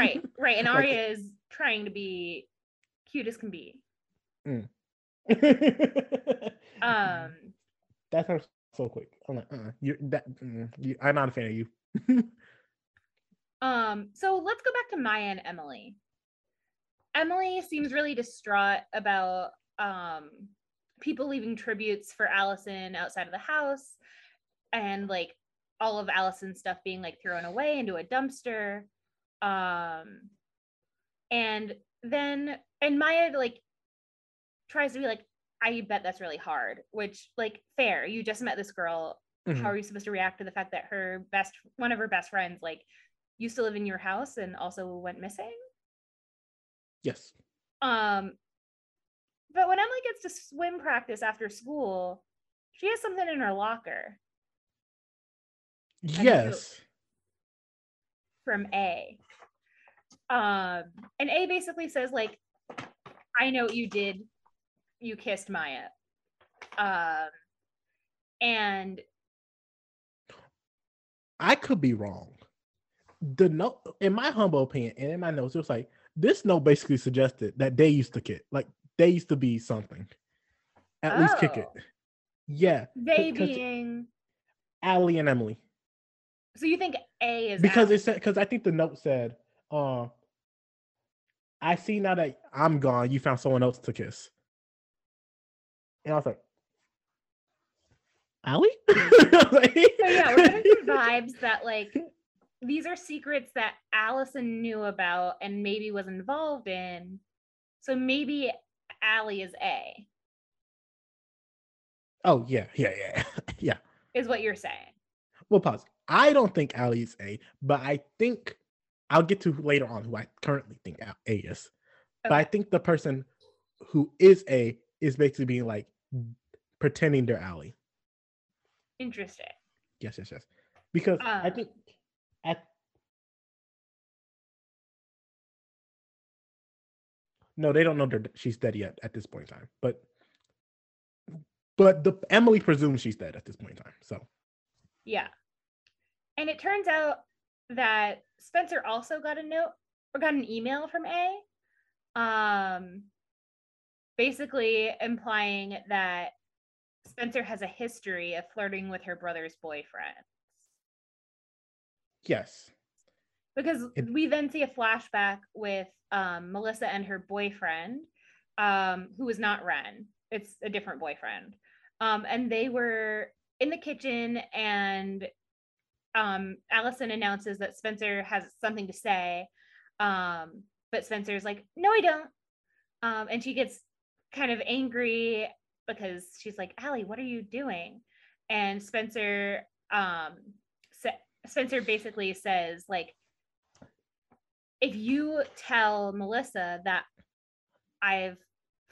right right and Like- Aria is trying to be cute as can be um um that sounds so quick. I'm like, uh, you that mm, you, I'm not a fan of you. um so let's go back to maya and emily emily seems really distraught about um people leaving tributes for alison outside of the house and like all of alison's stuff being like thrown away into a dumpster um and then and maya like tries to be like i bet that's really hard which like fair you just met this girl Mhm. how are you supposed to react to the fact that her best one of her best friends like used to live in your house and also went missing Yes. um but when emily gets to swim practice after school she has something in her locker. Yes. from a um and a basically says like i know what you did you kissed maya um and I could be wrong. The note, in my humble opinion, and in my notes, it was like this note basically suggested that they used to kick, like they used to be something. At least kick it. Oh. Yeah, They being Ali and Emily. so you think a is Because Ali. it said because I think the note said, uh I see now that I'm gone, you found someone else to kiss. And I was like, Ali? Like- So yeah, we're getting some vibes that like these are secrets that Alison knew about and maybe was involved in. So maybe Ali is A, Oh yeah, yeah, yeah, yeah. is what you're saying. Well, pause. I don't think Ali is A, but I think I'll get to later on who I currently think A A is. But I think the person who is A is basically being like pretending they're Ali. Interesting. Yes, yes, yes. Because I Uh. think at no, they don't know that she's dead yet at this point in time. But but the Emily presumes she's dead at this point in time. So Yeah. And it turns out that Spencer also got a note or got an email from A. Um basically implying that Spencer has a history of flirting with her brother's boyfriend. yes, because It- we then see a flashback with um, Melissa and her boyfriend, um, who is not Wren. It's a different boyfriend. Um, and they were in the kitchen, and um, Alison announces that Spencer has something to say. Um, but Spencer's like, no, I don't. Um, and she gets kind of angry because she's like, Ali, what are you doing? And Spencer, um, Spencer basically says, like, if you tell Melissa that I've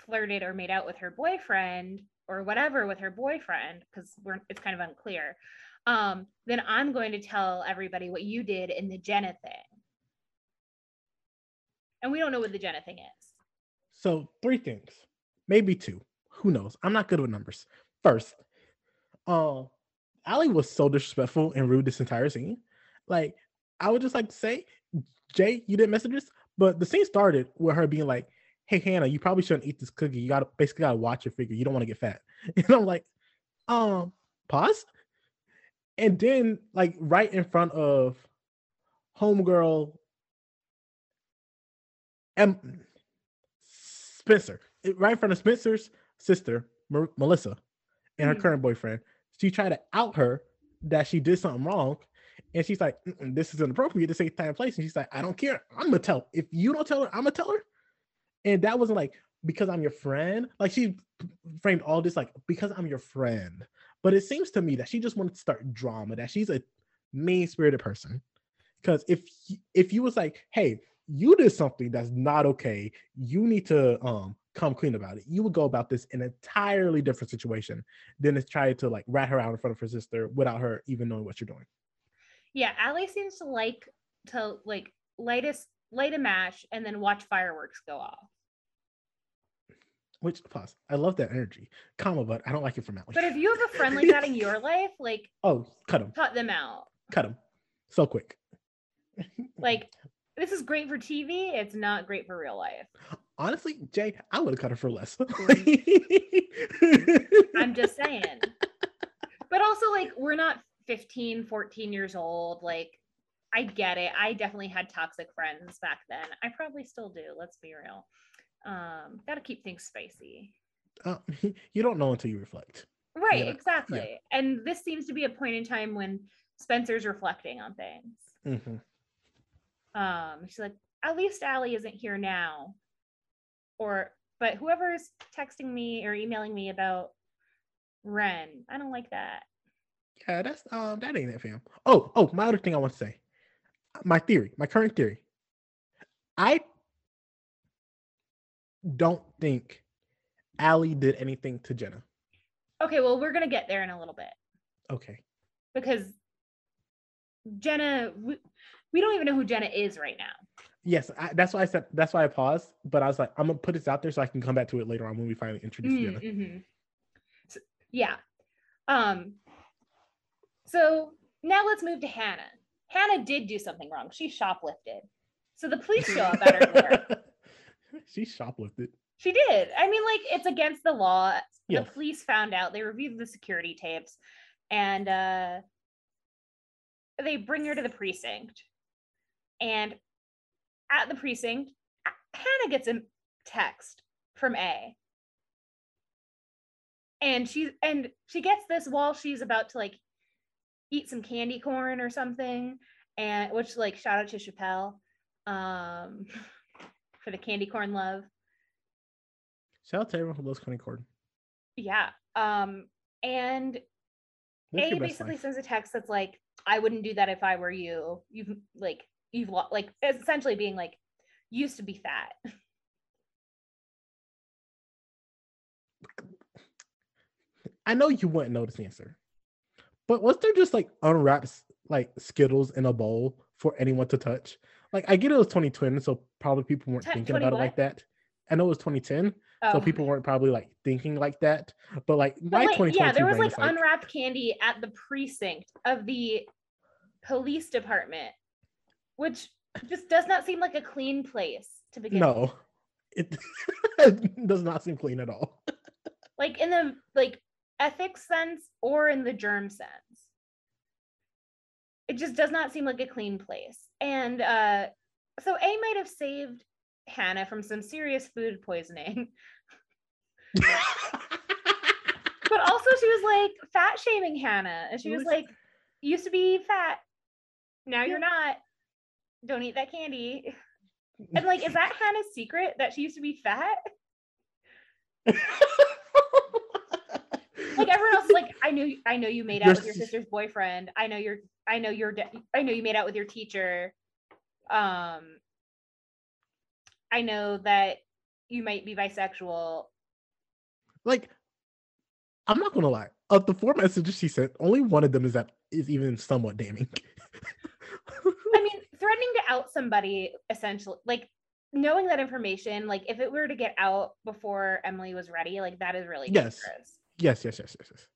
flirted or made out with her boyfriend or whatever with her boyfriend, because we're it's kind of unclear, um, then I'm going to tell everybody what you did in the Jenna thing. And we don't know what the Jenna thing is. So three things, maybe two. Who knows? I'm not good with numbers. First, uh, Ali was so disrespectful and rude this entire scene. Like, I would just like to say, Jay, you didn't message us, but the scene started with her being like, "Hey Hanna, you probably shouldn't eat this cookie. You gotta basically gotta watch your figure. You don't want to get fat." And I'm like, um, pause. And then, like, right in front of homegirl Em- Spencer, right in front of Spencer's sister, Mer- Melissa, and her Mhm. current boyfriend. She tried to out her that she did something wrong. And she's like, this is inappropriate. This ain't time and place. And she's like, I don't care. I'm gonna tell. If you don't tell her, I'm gonna tell her. And that wasn't like because I'm your friend. Like she framed all this like because I'm your friend. But it seems to me that she just wanted to start drama, that she's a mean spirited person. Because if if you was like, hey, you did something that's not okay, you need to um come clean about it. You would go about this in an entirely different situation than to try to like rat her out in front of her sister without her even knowing what you're doing. Yeah, Ali seems to like to like light a light a match, and then watch fireworks go off. Which pause. I love that energy, comma, but I don't like it from Ali. But if you have a friend like that in your life, like oh, cut him, cut them out. cut them, so quick. Like this is great for TV. It's not great for real life. Honestly, Jay, I would have cut her for less. I'm just saying. But also, like, we're not 15, 14 years old. Like, I get it. I definitely had toxic friends back then. I probably still do. Let's be real. Um, got to keep things spicy. Uh, you don't know until you reflect. Right, Yeah, exactly. And this seems to be a point in time when Spencer's reflecting on things. Mhm. Um, she's like, at least Ali isn't here now. Or, but whoever's texting me or emailing me about Wren, I don't like that. Yeah, that's um, that ain't it, fam. Oh, oh, my other thing I want to say, my theory, my current theory. I don't think Ali did anything to Jenna. Okay, well, we're gonna get there in a little bit Okay. because Jenna, we, we don't even know who Jenna is right now. Yes, I, that's why I said that's why I paused. But I was like, I'm gonna put this out there so I can come back to it later on when we finally introduce Mm, Jenna. mhm. So- yeah. Um. So now let's move to Hanna. Hanna did do something wrong. She shoplifted. So the police show up at her door. she shoplifted. She did. I mean, like it's against the law. Yes. The police found out. They reviewed the security tapes, and uh, they bring her to the precinct. And at the precinct, Hanna gets a text from A. And she and she gets this while she's about to like eat some candy corn or something, and which like shout out to Chappelle um, for the candy corn love. Shout out to everyone who loves candy corn. Yeah. Um, and Live A basically life. sends a text that's like, I wouldn't do that if I were you. You've like you've lo- like essentially being like used to be fat. I know you wouldn't know this answer, but was there just like unwrapped like Skittles in a bowl for anyone to touch? Like I get it was 2010 so probably people weren't Te- thinking 20 about it like that. I know it was 2010, Oh. so people weren't probably like thinking like that. But like But, my like, 2022 yeah, there was like is unwrapped candy at the precinct of the police department, which just does not seem like a clean place to begin. with. no, it does not seem clean at all. like in the like ethics sense or in the germ sense it just does not seem like a clean place and uh so a might have saved hanna from some serious food poisoning but also she was like fat shaming hanna and she was like used to be fat now Yeah. you're not don't eat that candy. And like is that hanna's secret that she used to be fat? Like everyone else like i knew i know you made out Your with your sister's boyfriend. I know you're i know you're de- i know you made out with your teacher. Um i know that you might be bisexual. Like I'm not gonna lie. Of the four messages she sent, only one of them is that is even somewhat damning. Threatening to out somebody essentially like knowing that information like if it were to get out before emily was ready like that is really Yes. dangerous yes, yes, yes, yes, yes.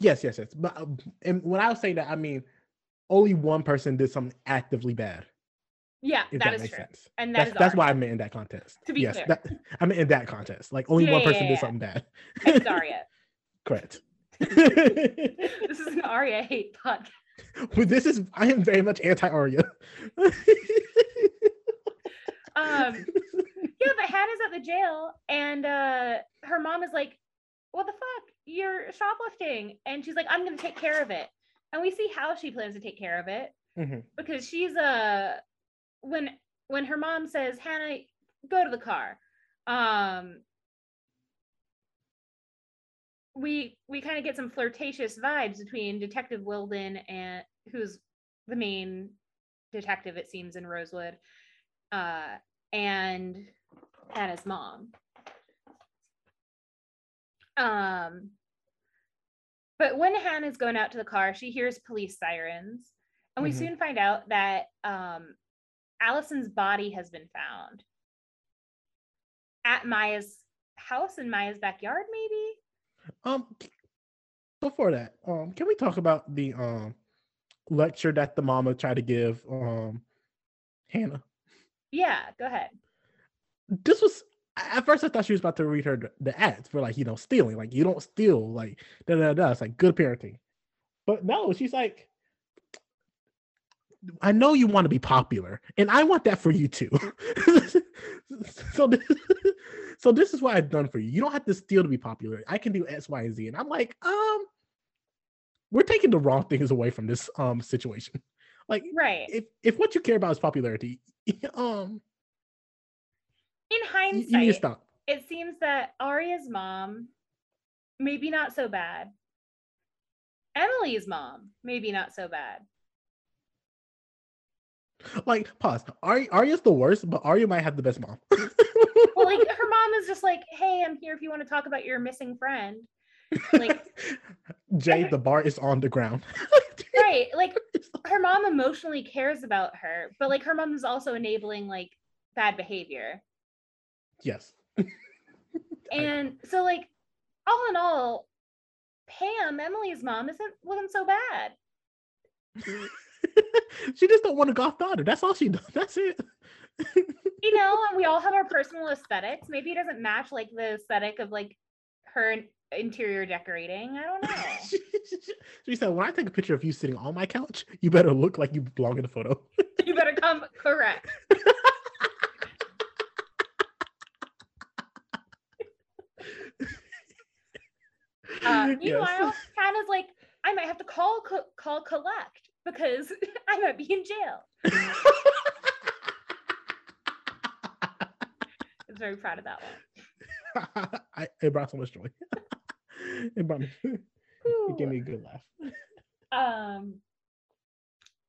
Yes, yes, yes. But um, and when I was saying that, I mean only one person did something actively bad. yeah that that, is makes true sense. and that That's that's why I meant in that context. To be yes, clear. that, I meant in that context. Like only Yeah, one yeah, person yeah, did something bad. it's Aria. Correct. this is an Aria hate podcast. This is I am very much anti Aria. Um, yeah, but Hanna's at the jail, and uh, her mom is like, "What the fuck? You're shoplifting," and she's like, "I'm gonna take care of it." And we see how she plans to take care of it Mhm. because she's uh when when her mom says, "Hanna, go to the car," um, we we kind of get some flirtatious vibes between Detective Wilden and who's the main detective it seems in Rosewood, uh, and Hanna's mom. Um, but when Hanna's going out to the car, she hears police sirens, and we Mhm. soon find out that um, Alison's body has been found at Maya's house in Maya's backyard, maybe. Um, before that, um, can we talk about the um lecture that the mama tried to give um Hanna? Yeah, go ahead. This was at first I thought she was about to read her the- ads for like you know stealing, like you don't steal, like da da da. It's like good parenting, but no, she's like, I know you want to be popular, and I want that for you too. so, this, so this is what I've done for you. You don't have to steal to be popular. I can do X, Y, and Z, and I'm like, um, we're taking the wrong things away from this um situation. Like, Right. if if what you care about is popularity, um, In hindsight, you need to stop. it seems that Aria's mom, maybe not so bad. Emily's mom, maybe not so bad. Like, pause. Aria, Aria's the worst, but Aria might have the best mom. Well, like her mom is just like, "Hey, I'm here if you want to talk about your missing friend." like- Jay, the bar is on the ground. Right. Like her mom emotionally cares about her, but like her mom is also enabling like bad behavior. yes. And so like all in all, Pam, Emily's mom, isn't wasn't so bad. she just don't want a goth daughter. That's all she does. That's it. You know, and we all have our personal aesthetics. Maybe it doesn't match like the aesthetic of like her interior decorating. I don't know. she, said, "When I take a picture of you sitting on my couch, you better look like you belong in the photo." you better come correct. Uh, Yes. meanwhile, Hanna's like, I might have to call co- call collect because I might be in jail. I was very proud of that one. I, it brought so much joy. it brought me. It gave me a good laugh. Um,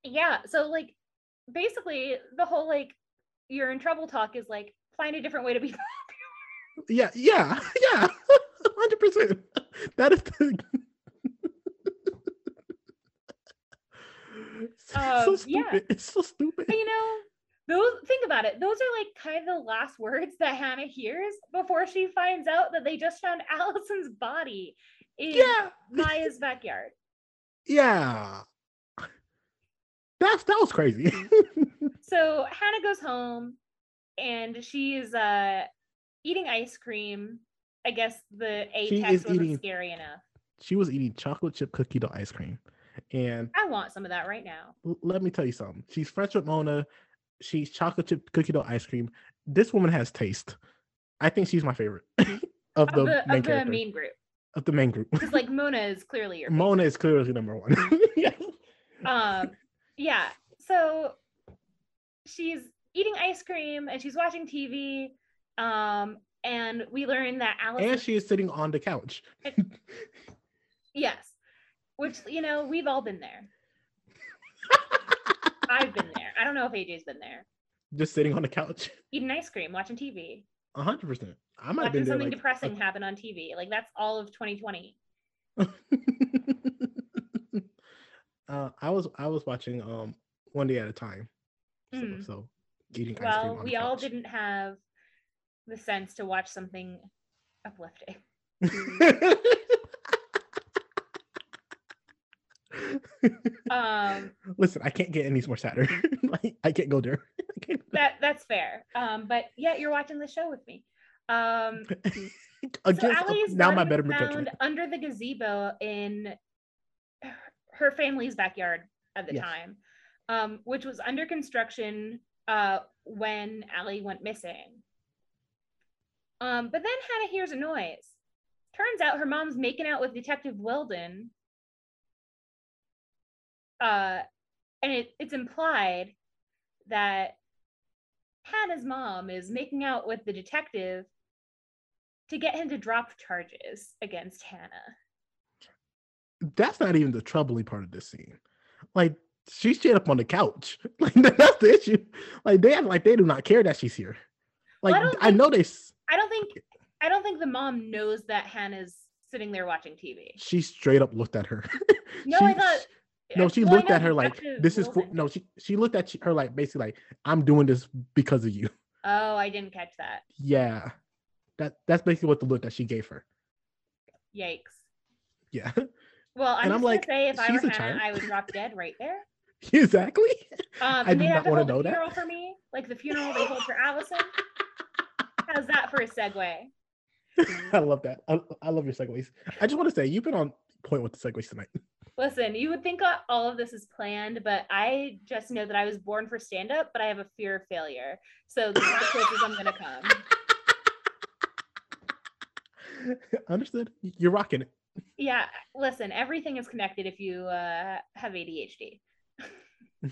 yeah. So like, basically, the whole like, you're in trouble talk is like find a different way to be. Yeah, yeah, yeah, hundred percent. That is the. It's Um, so yeah. stupid. It's so stupid. you know, those think about it. Those are like kind of the last words that Hanna hears before she finds out that they just found Alison's body in Yeah, Maya's backyard. yeah. That's that was crazy. So Hanna goes home and she's uh eating ice cream. I guess the A She text is wasn't eating- scary enough. she was eating chocolate chip cookie dough ice cream, and I want some of that right now. let me tell you something. She's friends with Mona. She's chocolate chip cookie dough ice cream. This woman has taste. I think she's my favorite of Of the, the, main of the main group. of the main group. Because like Mona is clearly your Mona is clearly number one. yeah. um yeah. So she's eating ice cream and she's watching TV. Um and we learn that Alice And she is sitting on the couch. Yes. Which, you know, we've all been there. I've been there. I don't know if AJ's been there. Just sitting on the couch. Eating ice cream, watching TV, hundred percent. I might have watching been there. something Like, depressing happen on TV. Like that's all of 2020. uh, I was I was watching um one day at a time. So, Mm. so eating ice cream. Well, we all didn't have the sense to watch something uplifting. Um, Listen, I can't get any more sadder. like, I can't go there. Can't- that that's fair. Um, but yeah, you're watching the show with me. Um, so Against Ali's now my better found under the gazebo in her- her family's backyard at the Yes. time, um, which was under construction uh, when Ali went missing. Um, but then Hanna hears a noise. Turns out her mom's making out with Detective Wilden. Uh, and it, it's implied that Hanna's mom is making out with the detective to get him to drop charges against Hanna. That's not even the troubling part of this scene. Like she's straight up on the couch. Like that's the issue. Like they like they do not care that she's here. Well, Like I don't I know they. I don't think I don't think the mom knows that Hanna's sitting there watching TV. She straight up looked at her. No, She- I thought No, she looked at her like, "This is for." No, she she looked at her like basically like, "I'm doing this because of you." Oh, I didn't catch that. Yeah, that that's basically what the look that she gave her. Yikes. Yeah, Well, I'm And I'm like, say if I were a Hanna, child. I would drop dead right there. exactly. Um, I and do not wanna a know that. funeral for me, like the funeral they hold for Alison. How's that for a segue? I love that. I, I love your segues. I just want to say you've been on point with the segues tonight. Listen, you would think all of this is planned, but I just know that I was born for stand up, but I have a fear of failure. So the closest I'm gonna come. Understood. You're rocking it. Yeah, listen, everything is connected if you uh, have ADHD.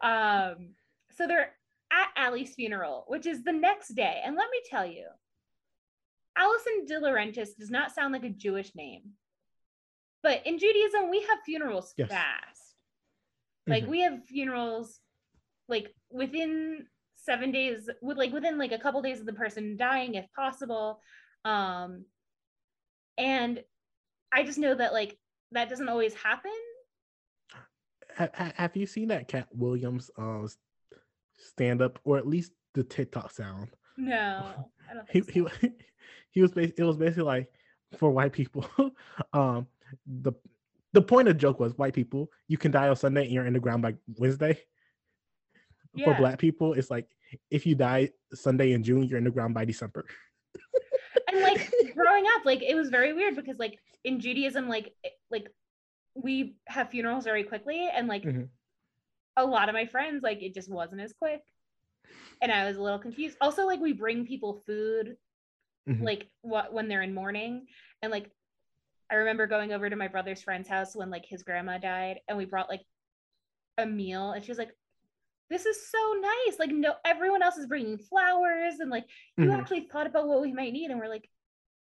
um, so they're at Ali's funeral, which is the next day. And let me tell you, Alison DiLaurentis does not sound like a Jewish name. But in Judaism, we have funerals Yes. fast. Like Mhm. we have funerals like within seven days, with like within like a couple days of the person dying, if possible. Um, and I just know that like that doesn't always happen. Ha- ha- have you seen that Katt Williams uh, stand up, or at least the TikTok sound? No, I don't He think he he was it was basically like for white people. um, the the point of the joke was white people you can die on Sunday and you're in the ground by Wednesday. For black people, it's like if you die Sunday in June, you're in the ground by December. and like growing up like it was very weird because like in judaism like like we have funerals very quickly and like Mhm. a lot of my friends like it just wasn't as quick and i was a little confused also like we bring people food Mhm. like what when they're in mourning and like i remember going over to my brother's friend's house when like his grandma died and we brought like a meal and she was like this is so nice like no everyone else is bringing flowers and like you Mhm. actually thought about what we might need and we're like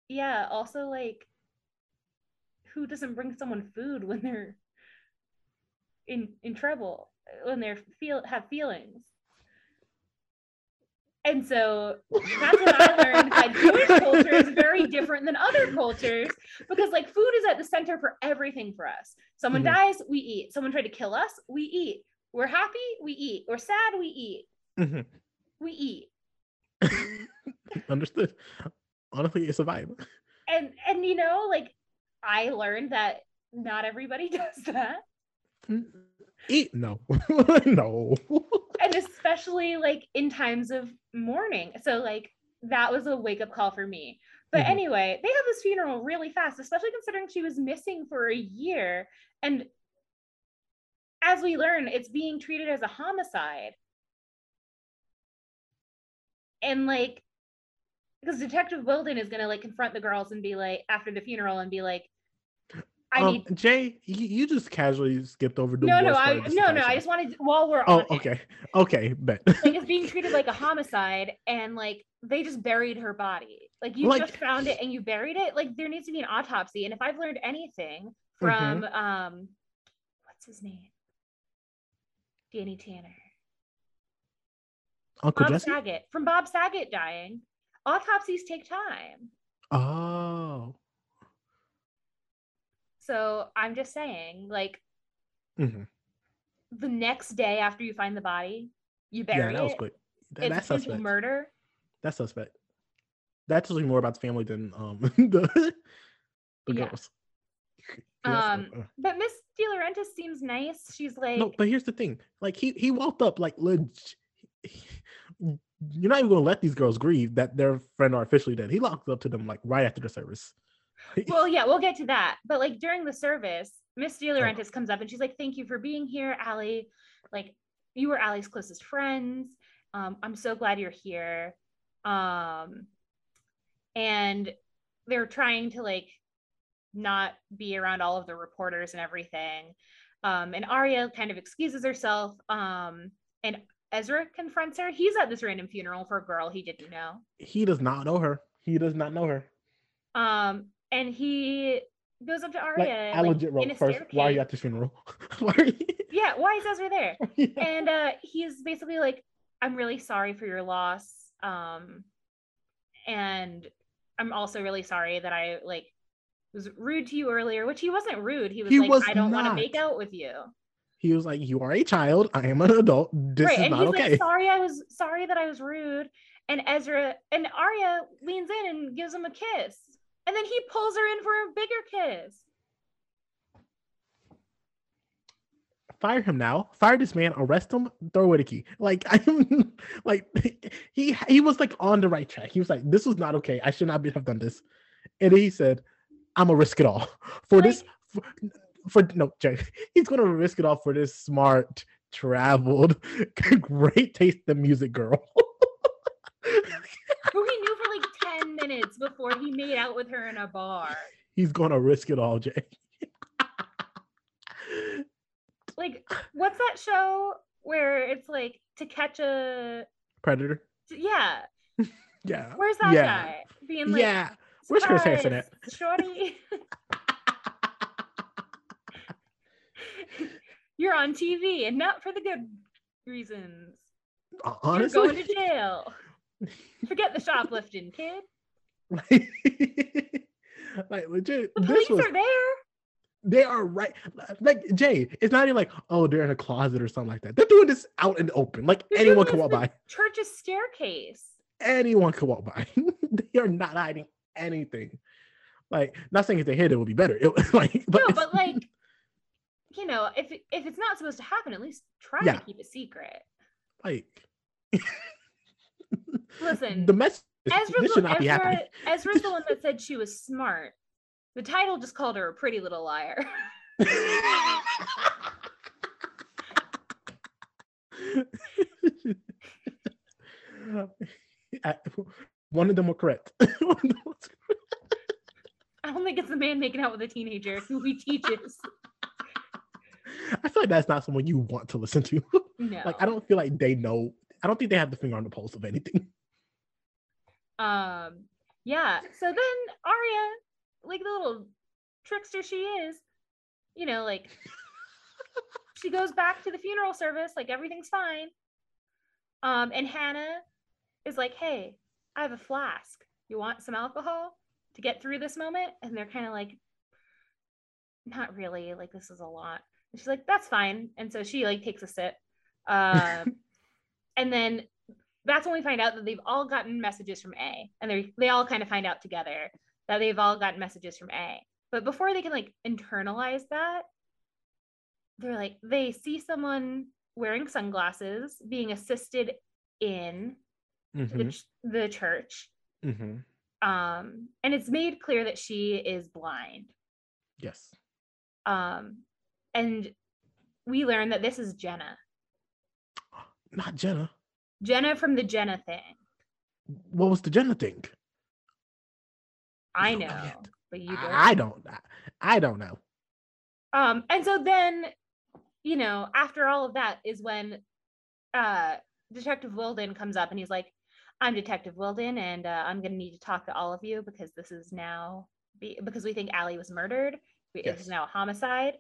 yeah also like who doesn't bring someone food when they're in in trouble when they're feel have feelings and so that's what i learned that jewish culture is very different than other cultures because like food is at the center for everything for us someone Mhm. dies we eat someone tried to kill us we eat we're happy we eat we're sad we eat Mhm. we eat Understood. Honestly, it's a vibe. and and you know like i learned that not everybody does that Eat no, no. And especially like in times of mourning. So like that was a wake up call for me. But Mhm. anyway they have this funeral really fast especially considering she was missing for a year. And as we learn it's being treated as a homicide. And like because detective wilden is going to like confront the girls and be like after the funeral and be like i um, need Jay, you, just casually skipped over the no no I no no I just wanted to, while we're Oh, on it, okay, okay, bet. like it's being treated like a homicide and like they just buried her body. Like you Like- just found it and you buried it? Like there needs to be an autopsy. And if I've learned anything Mm-hmm. from um what's his name? Danny Tanner. Uncle Bob Jesse. Saget. From Bob Saget dying autopsies take time. Oh, so I'm just saying like mhm. the next day after you find the body you yeah, bury that was it quick. That, it's that's suspect. murder That's suspect. That's usually more about the family than um the the Yeah. girls. Um, uh, but Miss DiLaurentis seems nice she's like no, but here's the thing. Like he he walked up like leg. You're not even gonna let these girls grieve that their friend are officially dead. He locked up to them like right after the service. well yeah we'll get to that. But like during the service miss dilaurentis comes up and she's like thank you for being here Ali. like you were Ali's closest friends. Um, i'm so glad you're here. Um, and they're trying to like not be around all of the reporters and everything. Um, and Aria kind of excuses herself. Um, and Ezra confronts her. He's at this random funeral for a girl he didn't know. He does not know her. He does not know her. Um, and he goes up to Like Aria I legit in wrote first. Why are you at this funeral? why are you? Yeah, why is Ezra there? Yeah. And uh, he's basically like, "I'm really sorry for your loss, um, and I'm also really sorry that I like was rude to you earlier, which he wasn't rude. He was He like, was I don't want to make out with you. He was like, "You are a child. I am an adult. This right. is And not he's okay." like, sorry, I was sorry that I was rude. And Ezra and Aria leans in and gives him a kiss. And then he pulls her in for a bigger kiss. Fire him now. Fire this man. Arrest him. Throw away the key. Like I'm like he he was like on the right track. He was like, "This was not okay. I should not be, have done this." And he said, "I'm gonna risk it all for this." For, for no, Jay, he's gonna risk it all for this smart, traveled, great taste in music girl. Who he knew for like 10 minutes before he made out with her in a bar. he's gonna risk it all, Jay. Like, what's that show where it's like to catch a Predator. yeah. Yeah. Where's that Yeah. guy? Being like yeah. Where's Chris Hansen at? Shorty. You're on TV and not for the good reasons. Honestly, You're going to jail. Forget the shoplifting, kid. like, legit. The this police was are there. they are right. Like Jay, it's not even like oh they're in a closet or something like that. They're doing this out in the open. Like They're anyone can walk by. Church's staircase. Anyone can walk by. they are not hiding anything. Like not saying if they hid it would be better. It, like but, no, but like, you know, if if it's not supposed to happen, at least try Yeah. to keep it secret. like Listen, the message. This the, should not be happening. Ezra's the one that said she was smart. The title just called her a pretty little liar. I- One of them were correct. Them correct. I don't think it's the man making out with a teenager who he teaches. I feel like that's not someone you want to listen to. No. like I don't feel like they know. I don't think they have the finger on the pulse of anything. Um, yeah. So then Aria, like the little trickster she is, you know, like she goes back to the funeral service, like everything's fine. Um, and Hanna is like, "Hey, I have a flask. You want some alcohol to get through this moment?" And they're kind of like, "Not really. Like this is a lot." And she's like, "That's fine." And so she like takes a sip. Um, and then that's when we find out that they've all gotten messages from A, and they they all kind of find out together that they've all gotten messages from A. But before they can like internalize that, they're like they see someone wearing sunglasses being assisted in the, Mhm, ch- the church, mhm. um, and it's made clear that she is blind. Yes. Um, and we learn that this is Jenna, Not Jenna. Jenna from the Jenna thing. What was the Jenna thing? I know know, but you don't. I, don't. I, don't know. Um, and so then, you know, after all of that is when uh Detective Wilden comes up and he's like, I'm Detective Wilden, and uh, I'm gonna need to talk to all of you because this is now be- because we think Ali was murdered. It Yes. is now a homicide.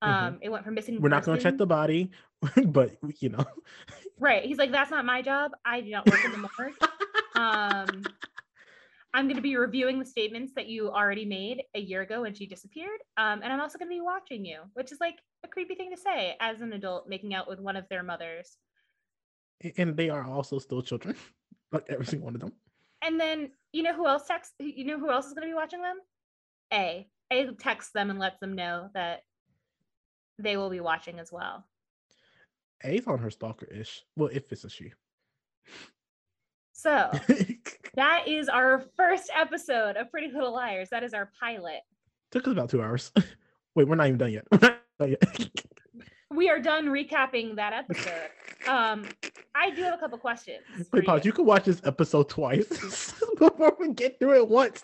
Um, it went from missing. We're not going to check the body, but you know. Right. He's like, that's not my job. I do not work in the morgue. Um, I'm going to be reviewing the statements that you already made a year ago when she disappeared. Um, and I'm also going to be watching you, which is like a creepy thing to say as an adult making out with one of their mothers. and they are also still children, like every single one of them. And then you know who else texts? You know who else is going to be watching them? A. A texts them and lets them know that they will be watching as well. A's on her stalker-ish. Well, if it's a she. So that is our first episode of Pretty Little Liars. That is our pilot. Took us about two hours. Wait, we're not even done yet. Done yet. we are done recapping that episode. Um, I do have a couple questions. Wait, pause. you. You can watch this episode twice before we get through it once.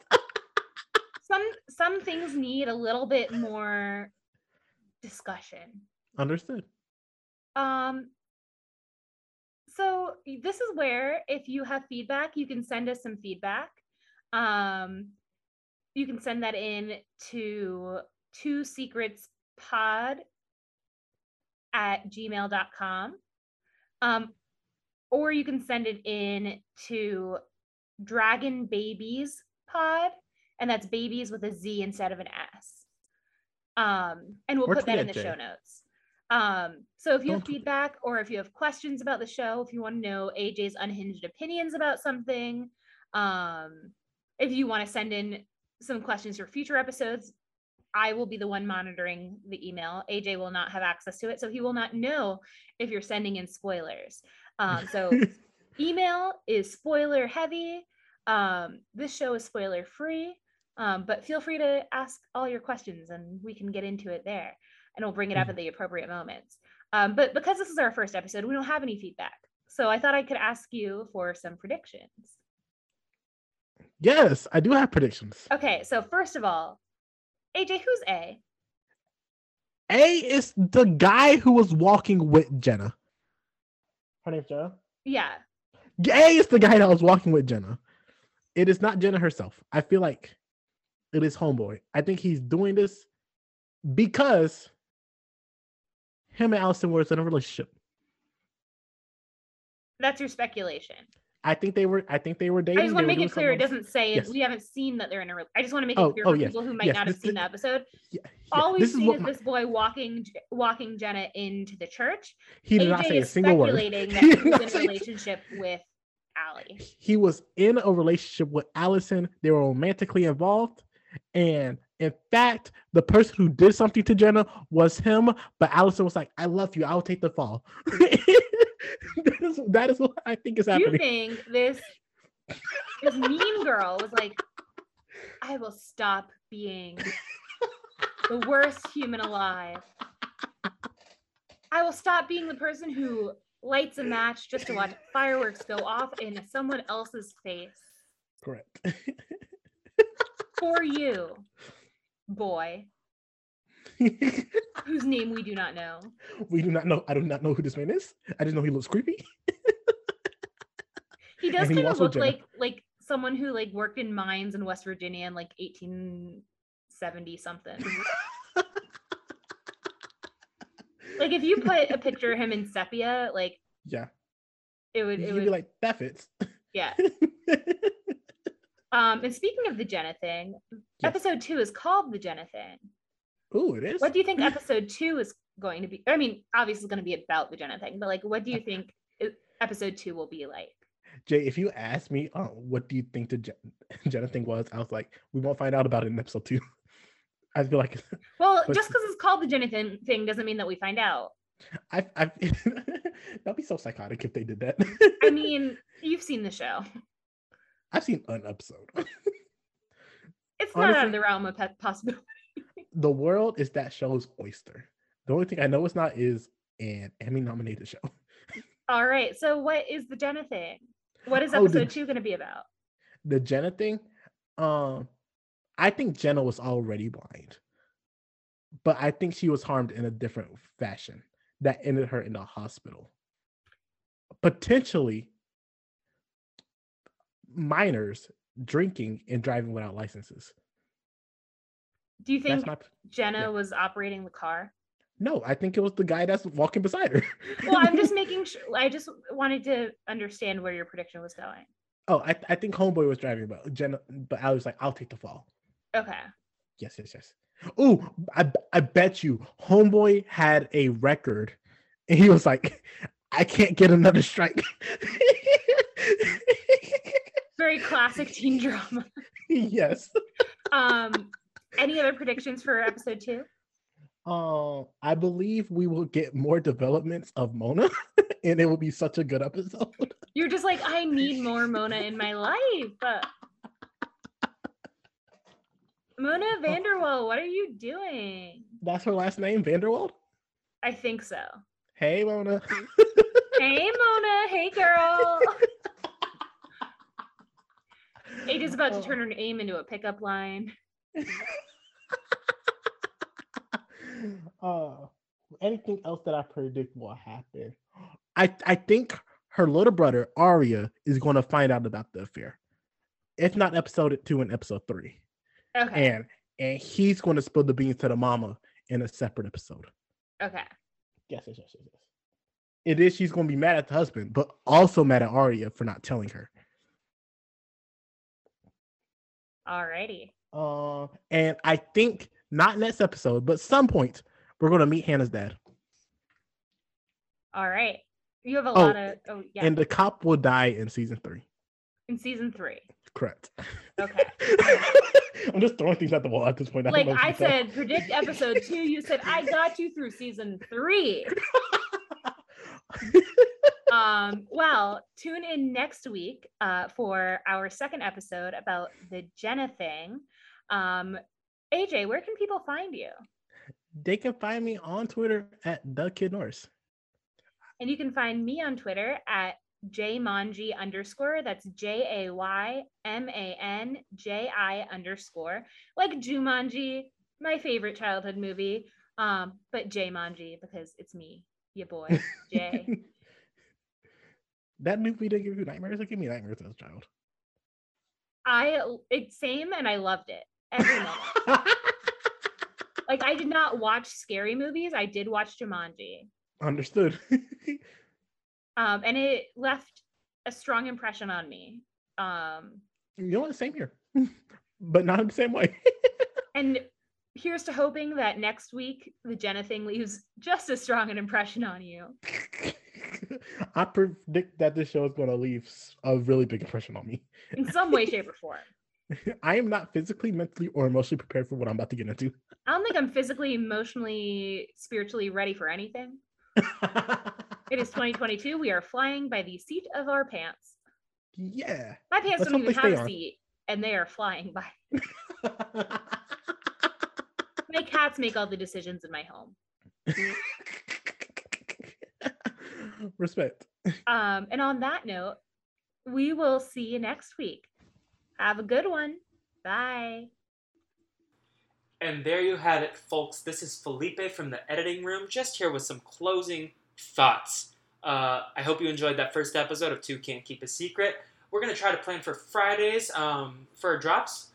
Some some things need a little bit more discussion. Understood. Um, so this is where if you have feedback, you can send us some feedback. Um, you can send that in to two secrets pod at gmail.com. Um, or you can send it in to dragon babies pod and that's babies with a Z instead of an S. Um, and we'll Or put that in the show notes. Um, so if you have Don't tweet. feedback or if you have questions about the show, if you want to know AJ's unhinged opinions about something, um, if you want to send in some questions for future episodes, I will be the one monitoring the email. AJ will not have access to it, so he will not know if you're sending in spoilers. Um, so email is spoiler heavy. Um, this show is spoiler free, um, but feel free to ask all your questions and we can get into it there and we'll bring it up at the appropriate moments. Um, but because this is our first episode, we don't have any feedback. So I thought I could ask you for some predictions. yes, I do have predictions. Okay, so first of all, AJ, who's A? A is the guy who was walking with Jenna. Her name's Jenna. Yeah. A is the guy that was walking with Jenna. It is not Jenna herself. I feel like it is Homeboy. I think he's doing this because him and Alison were in a relationship. That's your speculation. I think they were. I think they were dating. I just want to make it clear it doesn't say Yes. we haven't seen that they're in a. I just want to make it Oh, clear oh, for yes, people who might yes, not have this- seen the episode. Yeah, All we've this is seen what is my- this boy walking walking Jenna into the church. he did AJ not say a single word. speculating that He he was in a relationship with Ali. he was in a relationship with Alison. They were romantically involved. And in fact, the person who did something to Jenna was him. But Alison was like, I love you. I'll take the fall. that, is, that is what I think is happening. You think this this mean girl was like, I will stop being the worst human alive. I will stop being the person who lights a match just to watch fireworks go off in someone else's face Correct. for you, boy, whose name we do not know. we do not know. I do not know who this man is. I just know he looks creepy. He does kind of look like like someone who like worked in mines in West Virginia in like 1870 something. like if you put a picture of him in sepia, like Yeah. it would You'd it be like, that fits. yeah. Um and speaking of the Jenna thing, Yes. episode 2 is called the Jenna thing. Ooh, it is. What do you think episode 2 is going to be? I mean, obviously it's going to be about the Jenna thing, but like what do you think episode 2 will be like? Jay, if you asked me, uh, what do you think the Jen- Jenna thing was? I was like, we won't find out about it in episode two. I feel like Well, But- just because it's called the Jenna thing, thing doesn't mean that we find out. I, I that'd be so psychotic if they did that. I mean, you've seen the show. I've seen an episode. It's not out of the realm of possibility. the world is that show's oyster. The only thing I know it's not is an Emmy nominated show. All right. So, what is the Jenna thing? What is Oh, the episode two going to be about? The Jenna thing, um, I think Jenna was already blind, but I think she was harmed in a different fashion that ended her in the hospital. Potentially, minors drinking and driving without licenses. Do you think my Jenna yeah. was operating the car? no. I think it was the guy that's walking beside her. Well, I'm just making sure. I just wanted to understand where your prediction was going. Oh, I, I think Homeboy was driving, but Jenna, but I was like, I'll take the fall. Okay. Yes, yes, yes. Oh, I, I bet you Homeboy had a record and he was like, I can't get another strike. Very classic teen drama. yes. Um, any other predictions for episode two? Um, I believe we will get more developments of Mona and it will be such a good episode. You're just like, I need more Mona in my life. But Mona Vanderwaal, what are you doing? That's her last name, Vanderwaal. I think so. Hey, Mona. Hey, Mona. Hey, girl. Ada's about to turn her name into a pickup line. uh, anything else that I predict will happen? I I think her little brother Aria is going to find out about the affair, if not episode two and episode three, Okay. and and he's going to spill the beans to the mama in a separate episode. Okay. Yes, yes, yes, yes. yes. It is. She's going to be mad at the husband, but also mad at Aria for not telling her. Alrighty. Uh, and I think not next episode, but some point we're gonna meet Hanna's dad. All right. You have a Oh, lot of oh yeah. And the cop will die in season three. in season three. Correct. Okay. I'm just throwing things at the wall at this point. like I tell. said, predict episode two. You said I got you through season three. Um, well, tune in next week uh, for our second episode about the Jenna thing. Um, AJ, where can people find you? they can find me on Twitter at the Kid Norris. And you can find me on Twitter at jmanji underscore. That's J A Y M A N J I underscore. Like Jumanji, my favorite childhood movie. Um, but Jmanji because it's me, your boy, Jay. that movie didn't give you nightmares. It gave me nightmares as a child. I it's same and I loved it every like I did not watch scary movies. I did watch Jumanji. Understood. Um, and it left a strong impression on me. Um, you know what? Same here, but not in the same way. and here's to hoping that next week the Jenna thing leaves just as strong an impression on you. I predict that this show is going to leave a really big impression on me. In some way, shape, or form. I am not physically, mentally, or emotionally prepared for what I'm about to get into. I don't think I'm physically, emotionally, spiritually ready for anything. It is 2022. We are flying by the seat of our pants. yeah. My pants Let's don't even have a seat, and they are flying by. My cats make all the decisions in my home. Respect. Um, and on that note, we will see you next week. Have a good one. Bye. And there you have it, folks. This is Felipe from the editing room, just here with some closing thoughts. Uh, I hope you enjoyed that first episode of Two Can't Keep a Secret. We're going to try to plan for Fridays um, for drops.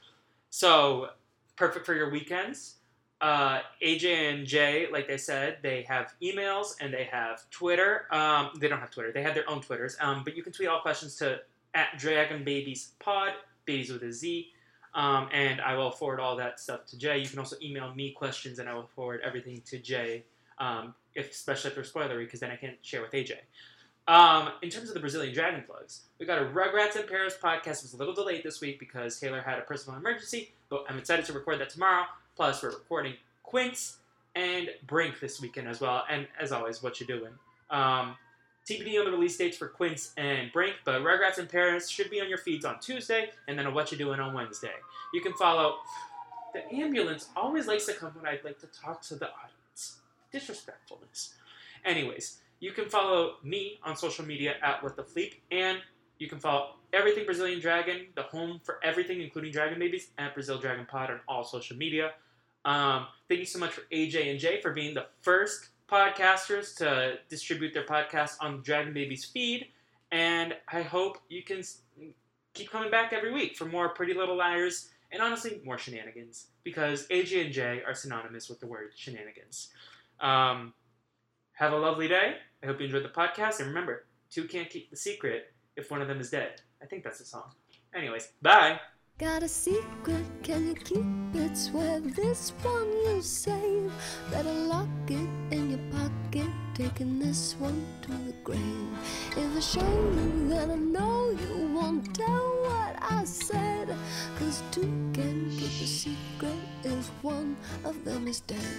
So, perfect for your weekends. Uh, AJ and Jay, like I said, they have emails and they have Twitter. Um, they don't have Twitter, they have their own Twitters. Um, but you can tweet all questions to at Dragon Babies Pod, babies with a Z. Um, and I will forward all that stuff to Jay. You can also email me questions, and I will forward everything to Jay, um, if, especially if they're spoilery, because then I can't share with AJ. Um, in terms of the Brazilian Dragon plugs, we got a Rugrats in Paris podcast. It was a little delayed this week because Taylor had a personal emergency, but I'm excited to record that tomorrow. Plus, we're recording Quince and Brink this weekend as well. And as always, what you doing? Um, TBD on the release dates for Quince and Brink, but Rugrats in Paris should be on your feeds on Tuesday, and then a What You Doing on Wednesday. You can follow. The ambulance always likes to come when I'd like to talk to the audience. Disrespectfulness. Anyways, you can follow me on social media at What the Fleep, and you can follow everything Brazilian Dragon, the home for everything, including Dragon Babies, at Brazil Dragon Pod on all social media. Um, thank you so much for AJ and Jay for being the first podcasters to distribute their podcast on Dragon Babies feed. And I hope you can keep coming back every week for more Pretty Little Liars and honestly, more shenanigans. Because AJ and Jay are synonymous with the word shenanigans. Um, have a lovely day. I hope you enjoyed the podcast. And remember, two can't keep the secret if one of them is dead. I think that's the song. Anyways, bye. Got a secret, can you keep it? Swear this one you save. Better lock it in your pocket, taking this one to the grave. If I show you, then I know you won't tell what I said. Cause two can keep a secret if one of them is dead.